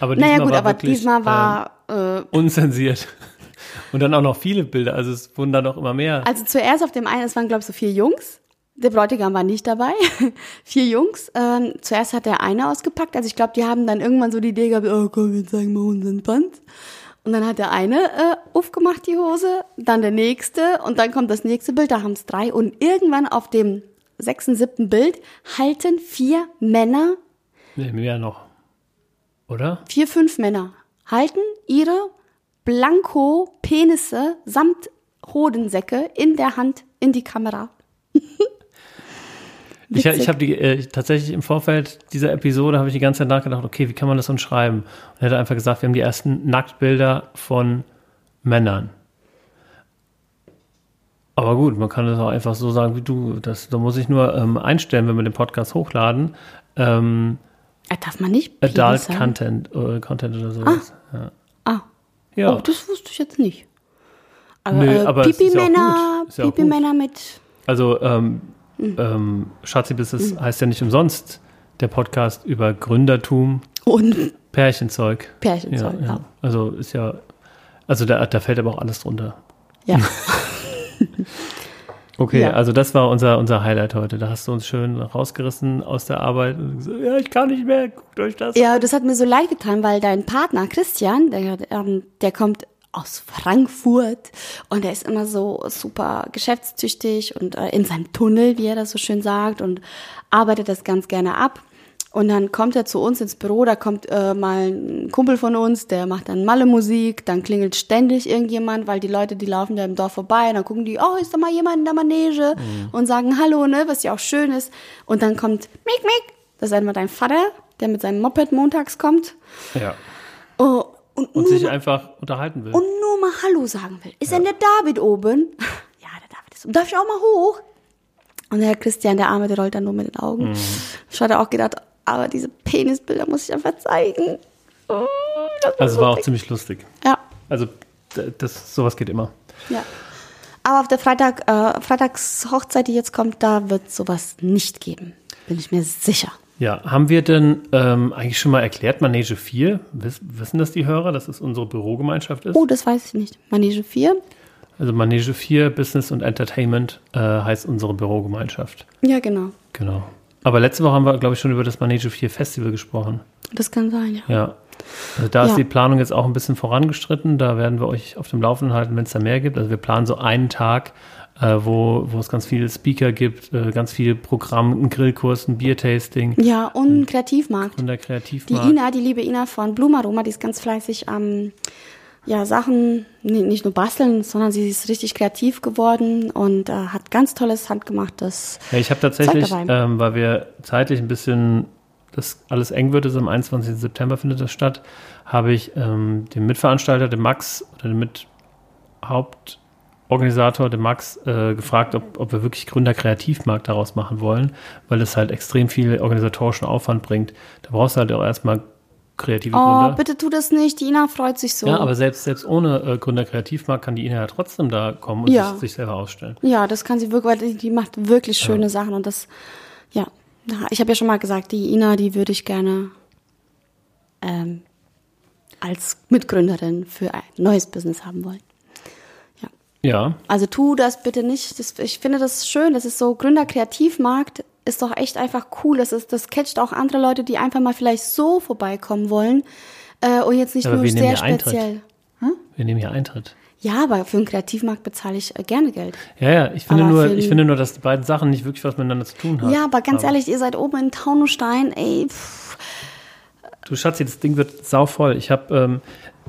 Aber Naja diesmal gut, war aber wirklich, diesmal war äh, ähm, unzensiert. *laughs* Und dann auch noch viele Bilder, also es wurden dann auch immer mehr. Also zuerst auf dem einen, es waren glaube ich so vier Jungs. Der Bräutigam war nicht dabei. *laughs* vier Jungs. Ähm, zuerst hat der eine ausgepackt. Also ich glaube, die haben dann irgendwann so die Idee gehabt, oh komm, wir zeigen mal unseren Pants. Und dann hat der eine äh, aufgemacht, die Hose, dann der nächste und dann kommt das nächste Bild, da haben es drei. Und irgendwann auf dem sechsten, siebten Bild halten vier Männer, Nee, mehr noch. Oder? vier, fünf Männer, halten ihre Blanko-Penisse samt Hodensäcke in der Hand in die Kamera. *laughs* Ich, ich habe die äh, tatsächlich im Vorfeld dieser Episode habe ich die ganze Zeit nachgedacht, okay, wie kann man das so schreiben? Und hätte einfach gesagt, wir haben die ersten Nacktbilder von Männern. Aber gut, man kann das auch einfach so sagen wie du. Das, da muss ich nur ähm, einstellen, wenn wir den Podcast hochladen. Ähm, Äh, Darf man nicht? Penis Adult sagen? Content, äh, Content oder sowas. Ja. Ah, ja. oh, das wusste ich jetzt nicht. Aber, Nö, äh, aber Pipi-Männer, ja. Pipi-Männer mit. Also, ähm, ähm, Schatzi, das ist, heißt ja nicht umsonst der Podcast über Gründertum, Und Pärchenzeug. Pärchenzeug, ja, ja. ja. Also ist ja, also da, da fällt aber auch alles drunter. Ja. *laughs* *laughs* Okay, Ja. also das war unser, unser Highlight heute. Da hast du uns schön rausgerissen aus der Arbeit. Und gesagt, ja, ich kann nicht mehr, guckt euch das. Ja, das hat mir so leid getan, weil dein Partner Christian, der, ähm, der kommt aus Frankfurt und der ist immer so super geschäftstüchtig und äh, in seinem Tunnel, wie er das so schön sagt, und arbeitet das ganz gerne ab. Und dann kommt er zu uns ins Büro, da kommt äh, mal ein Kumpel von uns, der macht dann Malle-Musik, dann klingelt ständig irgendjemand, weil die Leute, die laufen da im Dorf vorbei, und dann gucken die, oh, ist da mal jemand in der Manege und sagen Hallo, ne, was ja auch schön ist. Und dann kommt Mick, Mick, das ist einmal dein Vater, der mit seinem Moped montags kommt. Ja. Oh, und, Und sich einfach unterhalten will. und nur mal Hallo sagen will. Ist denn der David oben? *laughs* Ja, der David ist oben. Darf ich auch mal hoch? Und der Christian, der Arme, der rollt dann nur mit den Augen. Ich hatte auch gedacht, aber diese Penisbilder muss ich einfach zeigen. Oh, also es war auch lustig. ziemlich lustig. Ja, Also das, sowas geht immer. ja. Aber auf der Freitag, äh, Freitagshochzeit, die jetzt kommt, da wird sowas nicht geben. Bin ich mir sicher. Ja, haben wir denn ähm, eigentlich schon mal erklärt, Manege 4? Wiss, wissen das die Hörer, dass es unsere Bürogemeinschaft ist? Oh, das weiß ich nicht. Manege 4? Also Manege 4 Business und Entertainment äh, heißt unsere Bürogemeinschaft. Ja, genau. Genau. Aber letzte Woche haben wir, glaube ich, schon über das Manege 4 Festival gesprochen. Das kann sein, ja. Ja. Also da ist Ja. die Planung jetzt auch ein bisschen vorangestritten. Da werden wir euch auf dem Laufenden halten, wenn es da mehr gibt. Also wir planen so einen Tag, äh, wo, wo es ganz viele Speaker gibt, äh, ganz viel Programm, einen Grillkurs, ein Biertasting, Ja, und ein Kreativmarkt. und der Die Kreativmarkt. Ina, die liebe Ina von Blumaroma, die ist ganz fleißig am ja, Sachen ni- nicht nur basteln, sondern sie ist richtig kreativ geworden und äh, hat ganz tolles handgemachtes. Ja, ich habe tatsächlich, ähm, weil wir zeitlich ein bisschen das alles eng wird, ist am 21. September findet das statt, habe ich ähm, dem Mitveranstalter, dem Max, oder dem Mithauptorganisator, dem Max, äh, gefragt, ob, ob wir wirklich Gründer-Kreativmarkt daraus machen wollen, weil es halt extrem viel organisatorischen Aufwand bringt. Da brauchst du halt auch erstmal kreative Oh, Gründer. bitte tu das nicht, die Ina freut sich so. Ja, aber selbst, selbst ohne äh, Gründer-Kreativmarkt kann die Ina ja trotzdem da kommen und Ja. sich, sich selber ausstellen. Ja, das kann sie wirklich, weil die, die macht wirklich schöne Sachen und das, ja, Ja, ich habe ja schon mal gesagt, die Ina, die würde ich gerne ähm, als Mitgründerin für ein neues Business haben wollen. Ja, Also tu das bitte nicht. Das, ich finde das schön. Das ist so Gründer-Kreativmarkt ist doch echt einfach cool. Das ist, das catcht auch andere Leute, die einfach mal vielleicht so vorbeikommen wollen äh, und jetzt nicht Aber nur sehr speziell. wir nehmen hier Eintritt. Ja, aber für einen Kreativmarkt bezahle ich äh, gerne Geld. Ja, ja, ich finde, Aber nur, ich finde nur, dass die beiden Sachen nicht wirklich was miteinander zu tun haben. Ja, aber ganz ehrlich, ihr seid oben in Taunusstein, ey. Pff, Du Schatzi, das Ding wird sauvoll. Ich habe, ähm,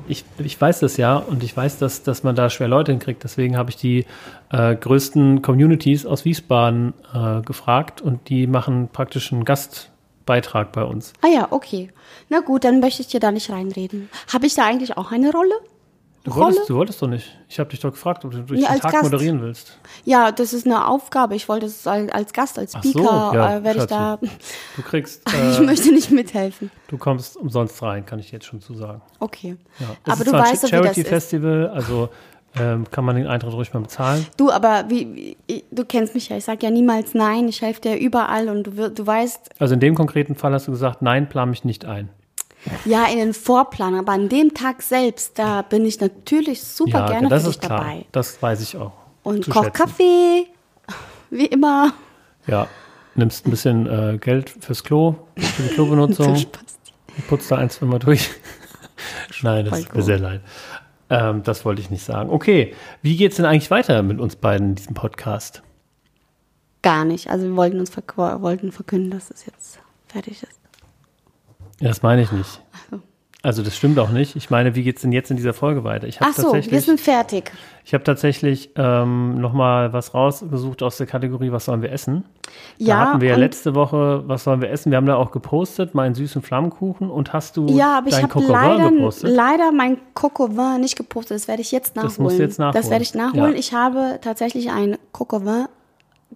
ich, ich weiß das ja und ich weiß, dass, dass man da schwer Leute hinkriegt. Deswegen habe ich die äh, größten Communities aus Wiesbaden äh, gefragt und die machen praktisch einen Gastbeitrag bei uns. Ah ja, okay. Na gut, dann möchte ich dir da nicht reinreden. Habe ich da eigentlich auch eine Rolle? Du Rolle? wolltest, du wolltest doch nicht. Ich habe dich doch gefragt, ob du durch Ja, den Tag Gast. moderieren willst. Ja, das ist eine Aufgabe. Ich wollte es als, als Gast, als Ach so, Speaker, ja, äh, werde ich da. Du kriegst, *laughs* ich äh, möchte nicht mithelfen. du kommst umsonst rein, kann ich jetzt schon zu sagen. Okay. Ja. Aber ist du weißt doch, wie das Charity ist. Festival, also ähm, kann man den Eintritt ruhig mal bezahlen. Du, aber wie, wie du kennst mich ja. Ich sage ja niemals nein. Ich helfe dir überall und du, du weißt, Also in dem konkreten Fall hast du gesagt, nein, plan mich nicht ein. Ja, in den Vorplan. Aber an dem Tag selbst, da bin ich natürlich super ja, gerne das für ist dich klar. dabei. Das weiß ich auch. Und koch schätzen. Kaffee, wie immer. Ja, nimmst ein bisschen äh, Geld fürs Klo, für die Klobenutzung, *laughs* putzt da ein, zwei Mal durch. *laughs* Nein, das ist mir sehr leid. Ähm, das wollte ich nicht sagen. Okay, wie geht's denn eigentlich weiter mit uns beiden in diesem Podcast? Gar nicht. Also wir wollten uns verk wollten verkünden, dass es jetzt fertig ist. Ja, das meine ich nicht. Also das stimmt auch nicht. Ich meine, wie geht's denn jetzt in dieser Folge weiter? Ich habe Ach so, wir sind fertig. ich habe tatsächlich ähm, noch mal was rausgesucht aus der Kategorie, was sollen wir essen? Da Ja, hatten wir ja letzte Woche, was sollen wir essen? Wir haben da auch gepostet, meinen süßen Flammkuchen und hast du Ja, aber ich dein habe Coco leider, gepostet? leider mein Coco Vin nicht gepostet. Das werde ich jetzt nachholen. Das musst du jetzt nachholen. Das werde ich nachholen. Ja. Ich habe tatsächlich ein Coco Vin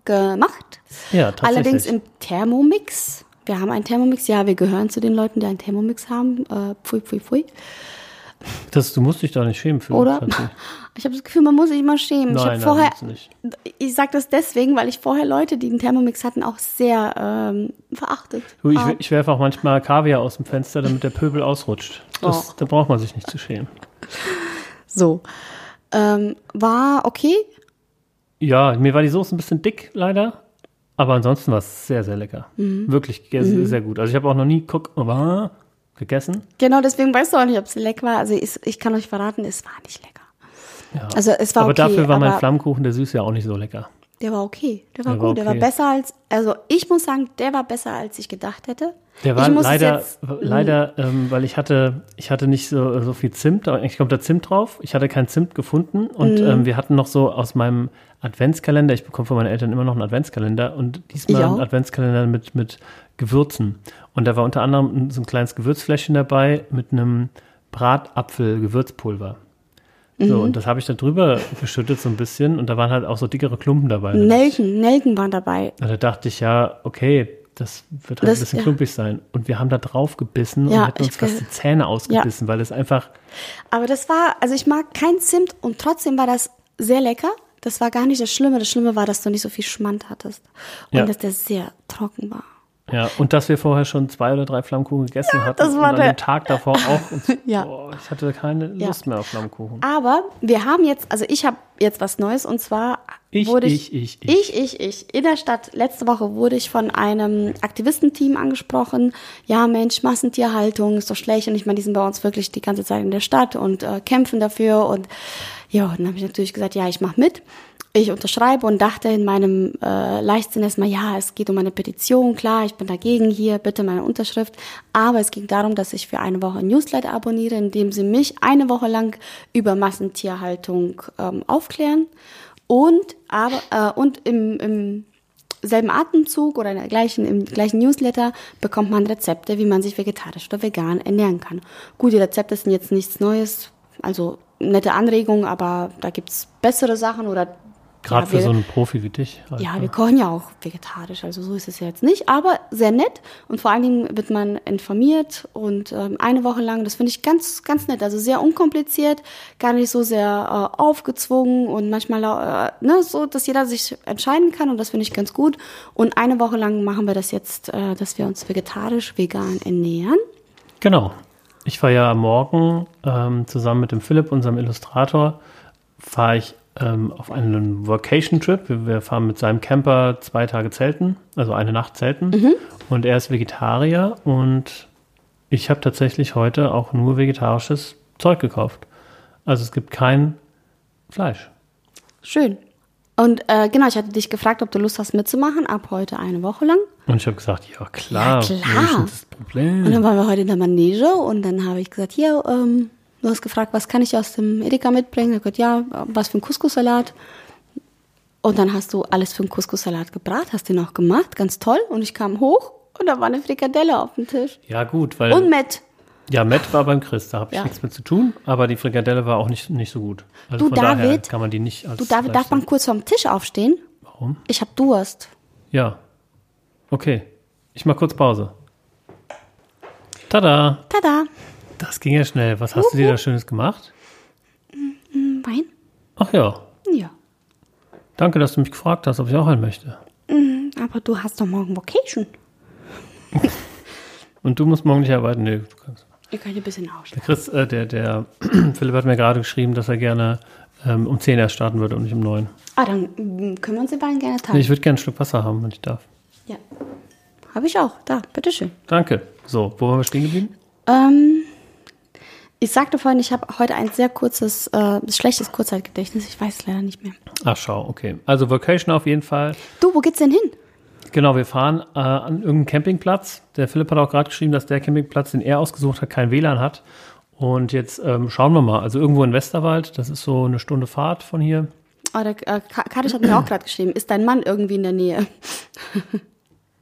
gemacht. Ja, tatsächlich. Allerdings im Thermomix. Wir haben einen Thermomix. Ja, wir gehören zu den Leuten, die einen Thermomix haben. Äh, pfui, pfui, pfui. Das, du musst dich doch nicht schämen für. Oder? *laughs* Ich habe das Gefühl, man muss sich immer schämen. ich habe Nein, vorher, nein, ich sage das deswegen, weil ich vorher Leute, die einen Thermomix hatten, auch sehr ähm, verachtet. Du, ich, habe. ich werfe auch manchmal Kaviar aus dem Fenster, damit der Pöbel ausrutscht. Das, Och. Da braucht man sich nicht zu schämen. *laughs* So. Ähm, war okay. Ja, mir war die Soße ein bisschen dick, leider. Aber ansonsten war es sehr, sehr lecker. Mhm. Wirklich sehr, sehr gut. Also ich habe auch noch nie au gegessen. Genau, deswegen weißt du auch nicht, ob es lecker war. Also ich, ich kann euch verraten, es war nicht lecker. Ja. Also es war aber okay, dafür war mein Flammkuchen, der süß ja auch nicht so lecker. Der war okay. Der war Der war gut. Der war okay. besser als, also ich muss sagen, der war besser, als ich gedacht hätte. Der war leider, jetzt- leider, ähm, weil ich hatte, ich hatte nicht so, so viel Zimt, aber eigentlich kommt da Zimt drauf. Ich hatte kein Zimt gefunden und Mhm. ähm, wir hatten noch so aus meinem Adventskalender, ich bekomme von meinen Eltern immer noch einen Adventskalender und diesmal einen Adventskalender mit, mit Gewürzen. Und da war unter anderem so ein kleines Gewürzfläschchen dabei mit einem Bratapfel-Gewürzpulver. Mhm. So, und das habe ich da drüber geschüttet so ein bisschen und da waren halt auch so dickere Klumpen dabei. Nelken, Nelken waren dabei. Und da dachte ich ja, okay, das wird halt Das- ein bisschen ja. klumpig sein. Und wir haben da drauf gebissen Ja, und hätten uns fast die Zähne ausgebissen, weil es einfach, Aber das war, also ich mag kein Zimt und trotzdem war das sehr lecker. Das war gar nicht das Schlimme. Das Schlimme war, dass du nicht so viel Schmand hattest. Und Ja. dass der sehr trocken war. ja, und dass wir vorher schon zwei oder drei Flammkuchen gegessen hatten. das war und an der- dem Tag davor auch. *laughs* Und, Ja. boah, ich hatte keine Ja. Lust mehr auf Flammkuchen. Aber wir haben jetzt, also ich habe jetzt was Neues und zwar Ich, wurde ich, ich, ich. ich, ich, ich. In der Stadt, letzte Woche wurde ich von einem Aktivistenteam angesprochen. Ja, Mensch, Massentierhaltung ist doch schlecht. Und ich meine, die sind bei uns wirklich die ganze Zeit in der Stadt und äh, kämpfen dafür. Und ja, dann habe ich natürlich gesagt, ja, ich mache mit. Ich unterschreibe und dachte in meinem äh, Leichtsinn erstmal, ja, es geht um eine Petition, klar, ich bin dagegen hier, bitte meine Unterschrift. Aber es ging darum, dass ich für eine Woche Newsletter abonniere, in dem sie mich eine Woche lang über Massentierhaltung ähm, aufklären. Und aber äh, und im, im selben Atemzug oder in der gleichen, im gleichen Newsletter bekommt man Rezepte, wie man sich vegetarisch oder vegan ernähren kann. Gut, die Rezepte sind jetzt nichts Neues, also nette Anregungen, aber da gibt's bessere Sachen oder Gerade ja, für wir- so einen Profi wie dich. halt, ja, ne? wir kochen ja auch vegetarisch, also so ist es ja jetzt nicht, aber sehr nett und vor allen Dingen wird man informiert und ähm, eine Woche lang, das finde ich ganz, ganz nett, also sehr unkompliziert, gar nicht so sehr äh, aufgezwungen und manchmal äh, ne, so, dass jeder sich entscheiden kann und das finde ich ganz gut und eine Woche lang machen wir das jetzt, äh, dass wir uns vegetarisch, vegan ernähren. Genau. Ich fahre ja morgen ähm, zusammen mit dem Philipp, unserem Illustrator, fahre ich ähm, auf einen Vacation-Trip. Wir, wir fahren mit seinem Camper zwei Tage zelten, also eine Nacht zelten. Und er ist Vegetarier und ich habe tatsächlich heute auch nur vegetarisches Zeug gekauft. Also es gibt kein Fleisch. Schön. Und äh, genau, ich hatte dich gefragt, ob du Lust hast mitzumachen, ab heute eine Woche lang. Und ich habe gesagt, ja klar, Ja, klar. wo ist das Und Problem? dann waren wir heute in der Manege und dann habe ich gesagt, hier, ähm, du hast gefragt, was kann ich aus dem Edeka mitbringen? Er hat gesagt, ja, was für ein Couscous-Salat. Und dann hast du alles für einen Couscous-Salat gebracht, hast den auch gemacht, ganz toll. Und ich kam hoch und da war eine Frikadelle auf dem Tisch. Ja gut, weil Und Met. Ja, Matt war beim Chris, da habe ich Ja. nichts mit zu tun, aber die Frikadelle war auch nicht, nicht so gut. Also Du, von daher David, kann man die nicht als Du, David, darf man kurz vom Tisch aufstehen? Warum? Ich habe Durst. Ja. Okay. Ich mach kurz Pause. Tada! Tada. Das ging ja schnell. Was hast du dir da Schönes gemacht? Hm, Wein? Ach ja. Ja. Danke, dass du mich gefragt hast, ob ich auch einen möchte. Aber du hast doch morgen Vacation. *laughs* Und du musst morgen nicht arbeiten? Nee, du kannst. Kann hier ein bisschen Der ausschlafen. Chris, äh, der, der *clears throat* Philipp hat mir gerade geschrieben, dass er gerne ähm, um 10 erst starten würde und nicht um 9. Ah, dann mm, können wir uns den Wein gerne Nee, teilen. ich würde gerne ein Stück Wasser haben, wenn ich darf. Ja. Habe ich auch. Da, bitteschön. Danke. So, wo waren wir stehen geblieben? Ähm, ich sagte vorhin, ich habe heute ein sehr kurzes, äh, schlechtes Kurzzeitgedächtnis. Ich weiß es leider nicht mehr. Ach, schau, okay. Also Vacation auf jeden Fall. Du, wo geht's denn hin? Genau, wir fahren äh, an irgendeinen Campingplatz. Der Philipp hat auch gerade geschrieben, dass der Campingplatz, den er ausgesucht hat, kein WLAN hat. Und jetzt ähm, schauen wir mal. Also irgendwo in Westerwald, das ist so eine Stunde Fahrt von hier. Oh, der äh, Ka- Kadisch hat mir auch gerade geschrieben. Ist dein Mann irgendwie in der Nähe? *laughs*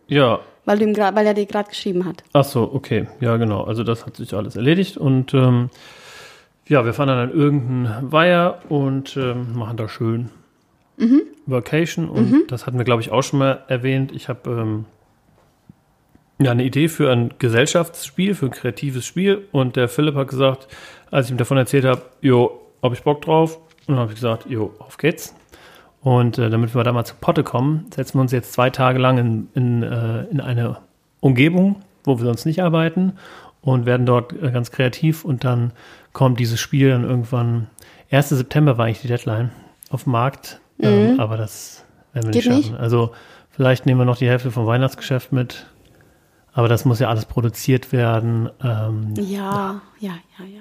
Ja, Weil, du ihm grad, weil er dir gerade geschrieben hat. ach so, okay. Ja, genau. Also das hat sich alles erledigt. Und ähm, ja, wir fahren dann an irgendeinen Weiher und ähm, machen da schön Vacation. Und das hatten wir, glaube ich, auch schon mal erwähnt. Ich habe ähm, ja eine Idee für ein Gesellschaftsspiel, für ein kreatives Spiel. Und der Philipp hat gesagt, als ich ihm davon erzählt habe, jo, habe ich Bock drauf. Und dann habe ich gesagt, jo, auf geht's. Und äh, damit wir da mal zu Potte kommen, setzen wir uns jetzt zwei Tage lang in, in, äh, in eine Umgebung, wo wir sonst nicht arbeiten und werden dort äh, ganz kreativ und dann kommt dieses Spiel dann irgendwann, 1. September war eigentlich die Deadline, auf den Markt Ähm, aber das werden wir nicht Mhm. Geht schaffen. nicht? Also vielleicht nehmen wir noch die Hälfte vom Weihnachtsgeschäft mit. Aber das muss ja alles produziert werden. Ähm, Ja, ja, ja, ja.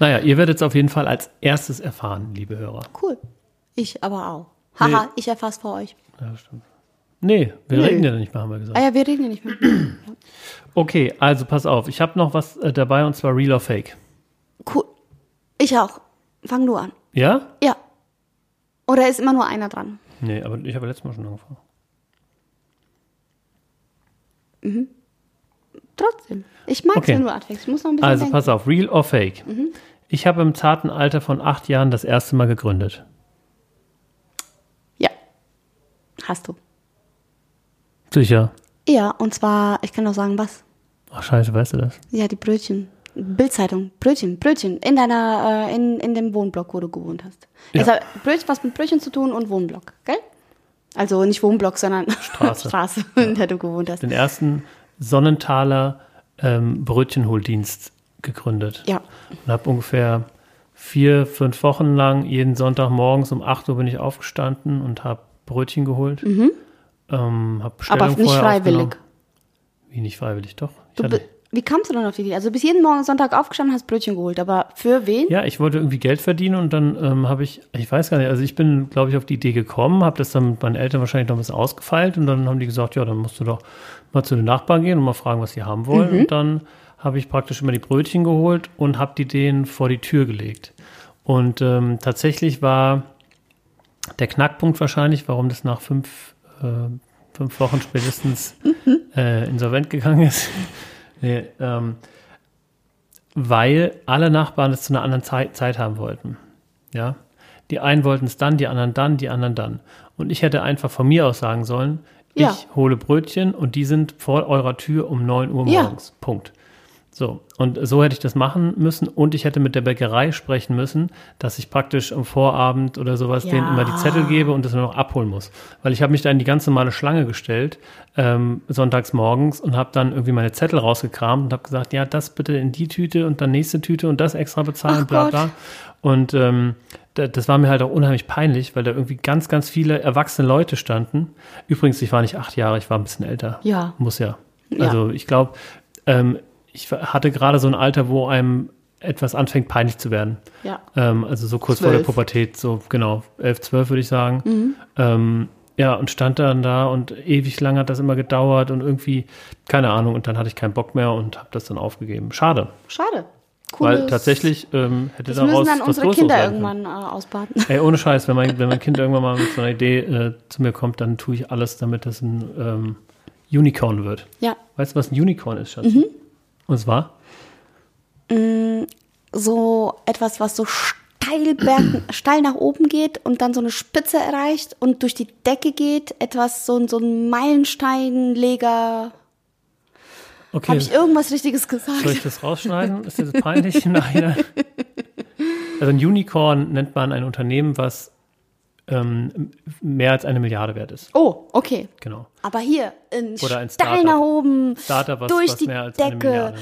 naja, ihr werdet es auf jeden Fall als erstes erfahren, liebe Hörer. Cool. Ich aber auch. Haha, Nee. ich erfasse vor euch. Ja, stimmt. Nee, wir Nö. reden ja nicht mehr, haben wir gesagt. Ah ja, wir reden ja nicht mehr. *clears throat* Okay, also pass auf. Ich habe noch was äh, dabei und zwar Real or Fake. Cool. Ich auch. Fang du an. Ja? Ja. Oder ist immer nur einer dran? Nee, aber ich habe letztes Mal schon angefangen. Trotzdem. Ich mag Okay. wenn du anfängst. Ich muss noch ein bisschen Also denken. pass auf, Real or Fake. Ich habe im zarten Alter von acht Jahren das erste Mal gegründet. Ja. Hast du. Sicher. Ja, und zwar, ich kann auch sagen, was? Ach scheiße, weißt du das? Ja, die Brötchen. Bildzeitung. Brötchen, Brötchen. In deiner, äh, in, in dem Wohnblock, wo du gewohnt hast. Ja. Hat Brötchen, was mit Brötchen zu tun und Wohnblock, gell? Also nicht Wohnblock, sondern Straße. *laughs* Straße, in der du gewohnt hast. Den ersten Sonnentaler ähm, Brötchenholdienst gegründet. Ja. Und habe ungefähr vier, fünf Wochen lang jeden Sonntag morgens um 8 Uhr bin ich aufgestanden und habe Brötchen geholt. Ähm, hab Mhm. Aber Bestellung nicht freiwillig. Wie nicht freiwillig, doch. Ich Du, hatte, wie kamst du dann auf die Idee? Also du bist jeden Morgen Sonntag aufgestanden, hast Brötchen geholt, aber für wen? ja, ich wollte irgendwie Geld verdienen und dann ähm, habe ich, ich weiß gar nicht, also ich bin, glaube ich, auf die Idee gekommen, habe das dann mit meinen Eltern wahrscheinlich noch bisschen ausgefeilt und dann haben die gesagt, ja, dann musst du doch mal zu den Nachbarn gehen und mal fragen, was sie haben wollen. Mhm. Und dann habe ich praktisch immer die Brötchen geholt und habe die denen vor die Tür gelegt. Und ähm, tatsächlich war der Knackpunkt wahrscheinlich, warum das nach fünf, äh, fünf Wochen spätestens *laughs* äh, insolvent gegangen ist. Nee, ähm, weil alle Nachbarn es zu einer anderen Zeit, Zeit haben wollten. Ja. Die einen wollten es dann, die anderen dann, die anderen dann. Und ich hätte einfach von mir aus sagen sollen, Ja. ich hole Brötchen und die sind vor eurer Tür um 9 Uhr Ja. morgens. Punkt. So, und so hätte ich das machen müssen und ich hätte mit der Bäckerei sprechen müssen, dass ich praktisch am Vorabend oder sowas Ja. denen immer die Zettel gebe und das nur noch abholen muss. Weil ich habe mich da in die ganz normale Schlange gestellt, ähm, sonntags morgens und habe dann irgendwie meine Zettel rausgekramt und habe gesagt, ja, das bitte in die Tüte und dann nächste Tüte und das extra bezahlen, Ach bla Gott. bla. Und ähm, da- das war mir halt auch unheimlich peinlich, weil da irgendwie ganz, ganz viele erwachsene Leute standen. Übrigens, ich war nicht acht Jahre, ich war ein bisschen älter. Ja. Muss ja. Ja. Also ich glaube, ähm, ich hatte gerade so ein Alter, wo einem etwas anfängt peinlich zu werden. Ja. Ähm, also so kurz vor der. Pubertät, so genau, elf, zwölf würde ich sagen. Mhm. Ähm, ja, und stand dann da und ewig lang hat das immer gedauert und irgendwie, keine Ahnung, und dann hatte ich keinen Bock mehr und habe das dann aufgegeben. Schade, Schade. weil Cooles- tatsächlich ähm, hätte Das daraus müssen dann was unsere Größeres Kinder irgendwann äh, ausbaden. Ey, ohne Scheiß, wenn mein, *laughs* wenn mein Kind irgendwann mal mit so einer Idee äh, zu mir kommt, dann tue ich alles, damit das ein ähm, Unicorn wird. Ja. Weißt du, was ein Unicorn ist, Schatz? Mhm. Und zwar? So etwas, was so steil, berg, *clears throat* steil nach oben geht und dann so eine Spitze erreicht und durch die Decke geht. Etwas, so, ein- so ein Meilensteinleger. Okay, Habe ich irgendwas Richtiges gesagt? soll ich das rausschneiden? Ist das peinlich? *laughs* Nein. Also ein Unicorn nennt man ein Unternehmen, was ähm, mehr als eine Milliarde wert ist. Oh, okay. Genau. Aber hier, ein Oder ein steil Startup. nach oben, Startup, was- durch was die mehr als eine Decke, Milliarde.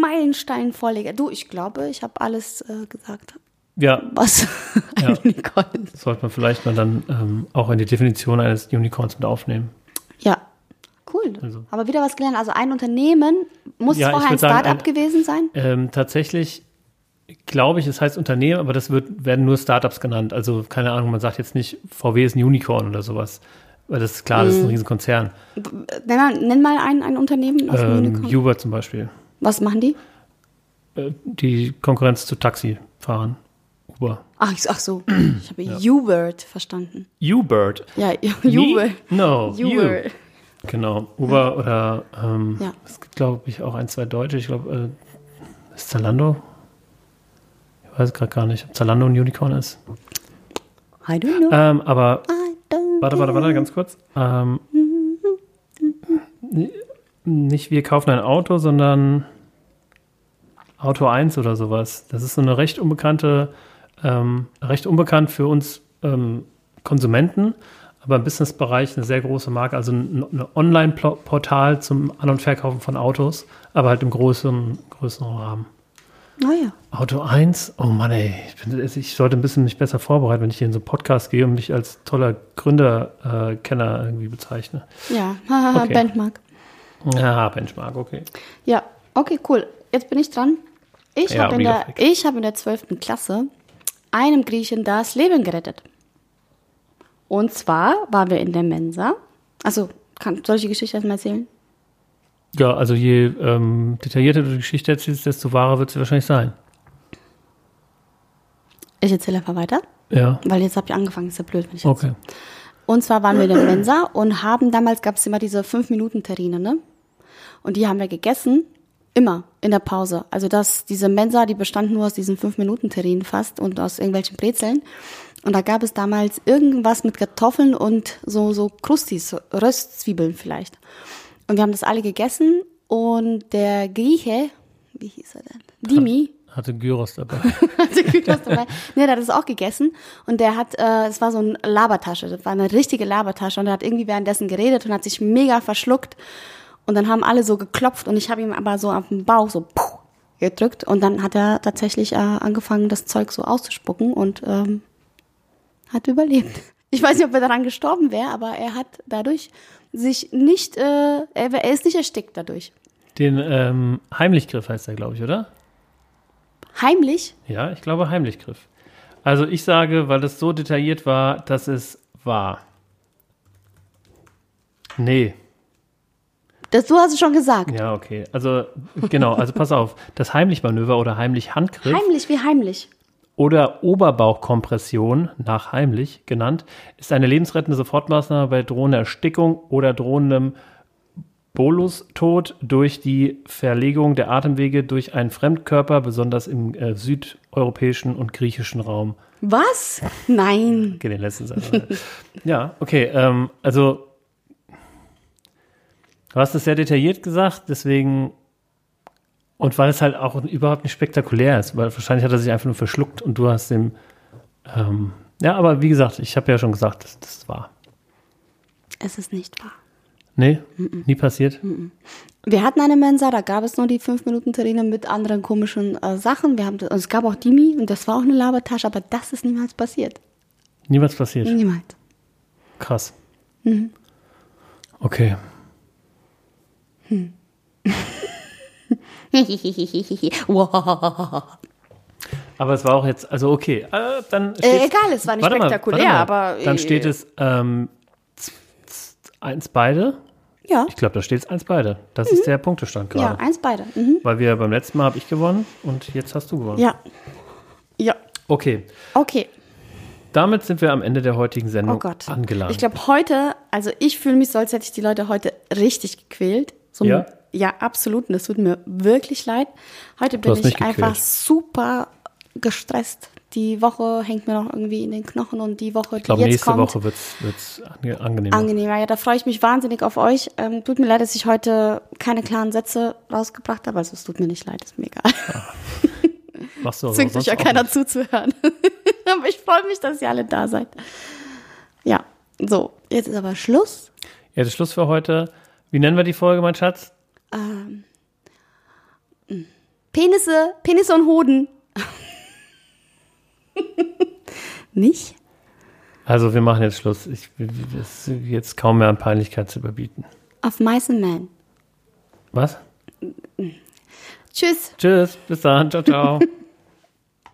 Meilensteinvorleger. Du, ich glaube, ich habe alles äh, gesagt, Ja, was ein *laughs* Ja. Unicorn ist. das sollte man vielleicht mal dann ähm, auch in die Definition eines Unicorns mit aufnehmen. Ja, cool. Also. Aber wieder was gelernt. Also ein Unternehmen, muss Ja, vorher ein Startup gewesen sein? Ähm, tatsächlich glaube ich, es heißt Unternehmen, aber das wird, werden nur Startups genannt. Also keine Ahnung, man sagt jetzt nicht, VW ist ein Unicorn oder sowas. Weil das ist klar, das ist ein Mhm. Riesenkonzern. Nenn mal, nenn mal ein, ein Unternehmen aus Ähm, Unicorn. Uber zum Beispiel. Was machen die? Äh, die Konkurrenz zu Taxifahrern. Uber. Ach, ich- ach so, ich habe *clears throat* Ubert verstanden. U-Bird. Ja, Me? *laughs* Uber. No, you. Uber. Genau, Uber oder ähm, Ja. es gibt, glaube ich, auch ein, zwei Deutsche. Ich glaube, äh, ist Zalando? Ich weiß gerade gar nicht, ob Zalando ein Unicorn ist. I don't know. Ähm, aber I don't Warte, warte, warte, ganz kurz. Ähm, nicht wir kaufen ein Auto, sondern Auto 1 oder sowas. Das ist so eine recht unbekannte, ähm, recht unbekannt für uns ähm, Konsumenten, aber im Businessbereich eine sehr große Marke, also ein, ein Online-Portal zum An- und Verkaufen von Autos, aber halt im größeren, größeren Rahmen. Naja. Auto 1, oh Mann, ey, ich, bin, ich sollte ein bisschen mich besser vorbereiten, wenn ich hier in so einen Podcast gehe und mich als toller Gründerkenner äh, irgendwie bezeichne. Ja, haha, Okay. Benchmark. Ja, Benchmark, okay. Ja, okay, cool. Jetzt bin ich dran. Ich Ja, habe in, der- ich hab in der 12. Klasse einem Griechen das Leben gerettet. Und zwar waren wir in der Mensa. Also, kann, soll ich die Geschichte erstmal erzählen? Ja, also je ähm, detaillierter du die Geschichte erzählst, desto wahrer wird sie wahrscheinlich sein. Ich erzähle einfach weiter, Ja, weil jetzt habe ich angefangen, ist ja blöd, wenn ich jetzt okay. Und zwar waren wir in der Mensa und haben damals gab es immer diese 5-Minuten-Terrine, ne? Und die haben wir gegessen, immer in der Pause. Also das, diese Mensa, die bestand nur aus diesen 5-Minuten-Terrinen fast und aus irgendwelchen Brezeln. Und da gab es damals irgendwas mit Kartoffeln und so, so Krustis, Röstzwiebeln vielleicht. Und wir haben das alle gegessen und der Grieche, wie hieß er denn? Dimi, Hatte Gyros dabei. *laughs* hatte Gyros dabei. Nee, der hat es auch gegessen. Und der hat, äh, es war so eine Labertasche. Das war eine richtige Labertasche. Und er hat irgendwie währenddessen geredet und hat sich mega verschluckt. Und dann haben alle so geklopft und ich habe ihm aber so auf den Bauch so puh, gedrückt. Und dann hat er tatsächlich äh, angefangen, das Zeug so auszuspucken und ähm, hat überlebt. Ich weiß nicht, ob er daran gestorben wäre, aber er hat dadurch sich nicht, äh, er, er ist nicht erstickt dadurch. Den ähm, Heimlichgriff heißt der, glaube ich, oder? Heimlich? Ja, ich glaube Heimlichgriff. Also ich sage, weil das so detailliert war, dass es war. Nee, Das, du hast es schon gesagt. ja, okay. Also genau, also pass auf. Das Heimlichmanöver oder Heimlich-Handgriff Heimlich wie heimlich. Oder Oberbauchkompression, nach heimlich genannt, ist eine lebensrettende Sofortmaßnahme bei drohender Erstickung oder drohendem Bolustod durch die Verlegung der Atemwege durch einen Fremdkörper, besonders im äh, südeuropäischen und griechischen Raum. Was? Nein. *laughs* Okay, den letzten Satz. ja, okay. Ähm, also, du hast es sehr detailliert gesagt, deswegen. Und weil es halt auch überhaupt nicht spektakulär ist, weil wahrscheinlich hat er sich einfach nur verschluckt und du hast dem. Ähm, ja, aber wie gesagt, ich habe ja schon gesagt, das, das war. Es ist nicht wahr. Nee, nie passiert. Wir hatten eine Mensa, da gab es nur die 5 Minuten Terrine mit anderen komischen äh, Sachen. Wir haben, und es gab auch Dimi und das war auch eine Labertasche, aber das ist niemals passiert. Niemals passiert. Niemals. Krass. Okay. *laughs* *laughs* wow. Aber es war auch jetzt, also okay, äh, dann Äh, egal, es war nicht spektakulär, mal. aber. Dann äh, steht es ähm, eins beide. Ja, Ich glaube, da steht es eins beide. Das ist der Punktestand ja, gerade. eins beide. Mhm. Weil wir beim letzten Mal habe ich gewonnen und jetzt hast du gewonnen. Ja. Ja. Okay, Okay. damit sind wir am Ende der heutigen Sendung Oh Gott. angelangt. Ich glaube, heute, also ich fühle mich so, als hätte ich die Leute heute richtig gequält. So, Ja? Ja, absolut. Und das tut mir wirklich leid. Heute bin mich ich einfach super gestresst. Die Woche hängt mir noch irgendwie in den Knochen und die Woche, die ich glaube, jetzt nächste kommt, Woche wird es ange angenehmer. angenehmer. Ja, da freue ich mich wahnsinnig auf euch. Ähm, tut mir leid, dass ich heute keine klaren Sätze rausgebracht habe. Also es tut mir nicht leid, ist mir egal. Machst du aber Zwingt sich ja keiner nicht. zuzuhören. *laughs* aber ich freue mich, dass ihr alle da seid. Ja, so, jetzt ist aber Schluss. Ja, das ist Schluss für heute. Wie nennen wir die Folge, mein Schatz? Penisse, Penisse und Hoden. *laughs* Nicht? Also wir machen jetzt Schluss. Ich, es ist jetzt kaum mehr an Peinlichkeit zu überbieten. Auf Mice and Men. Was? Tschüss. Tschüss, bis dann, ciao, ciao. *laughs*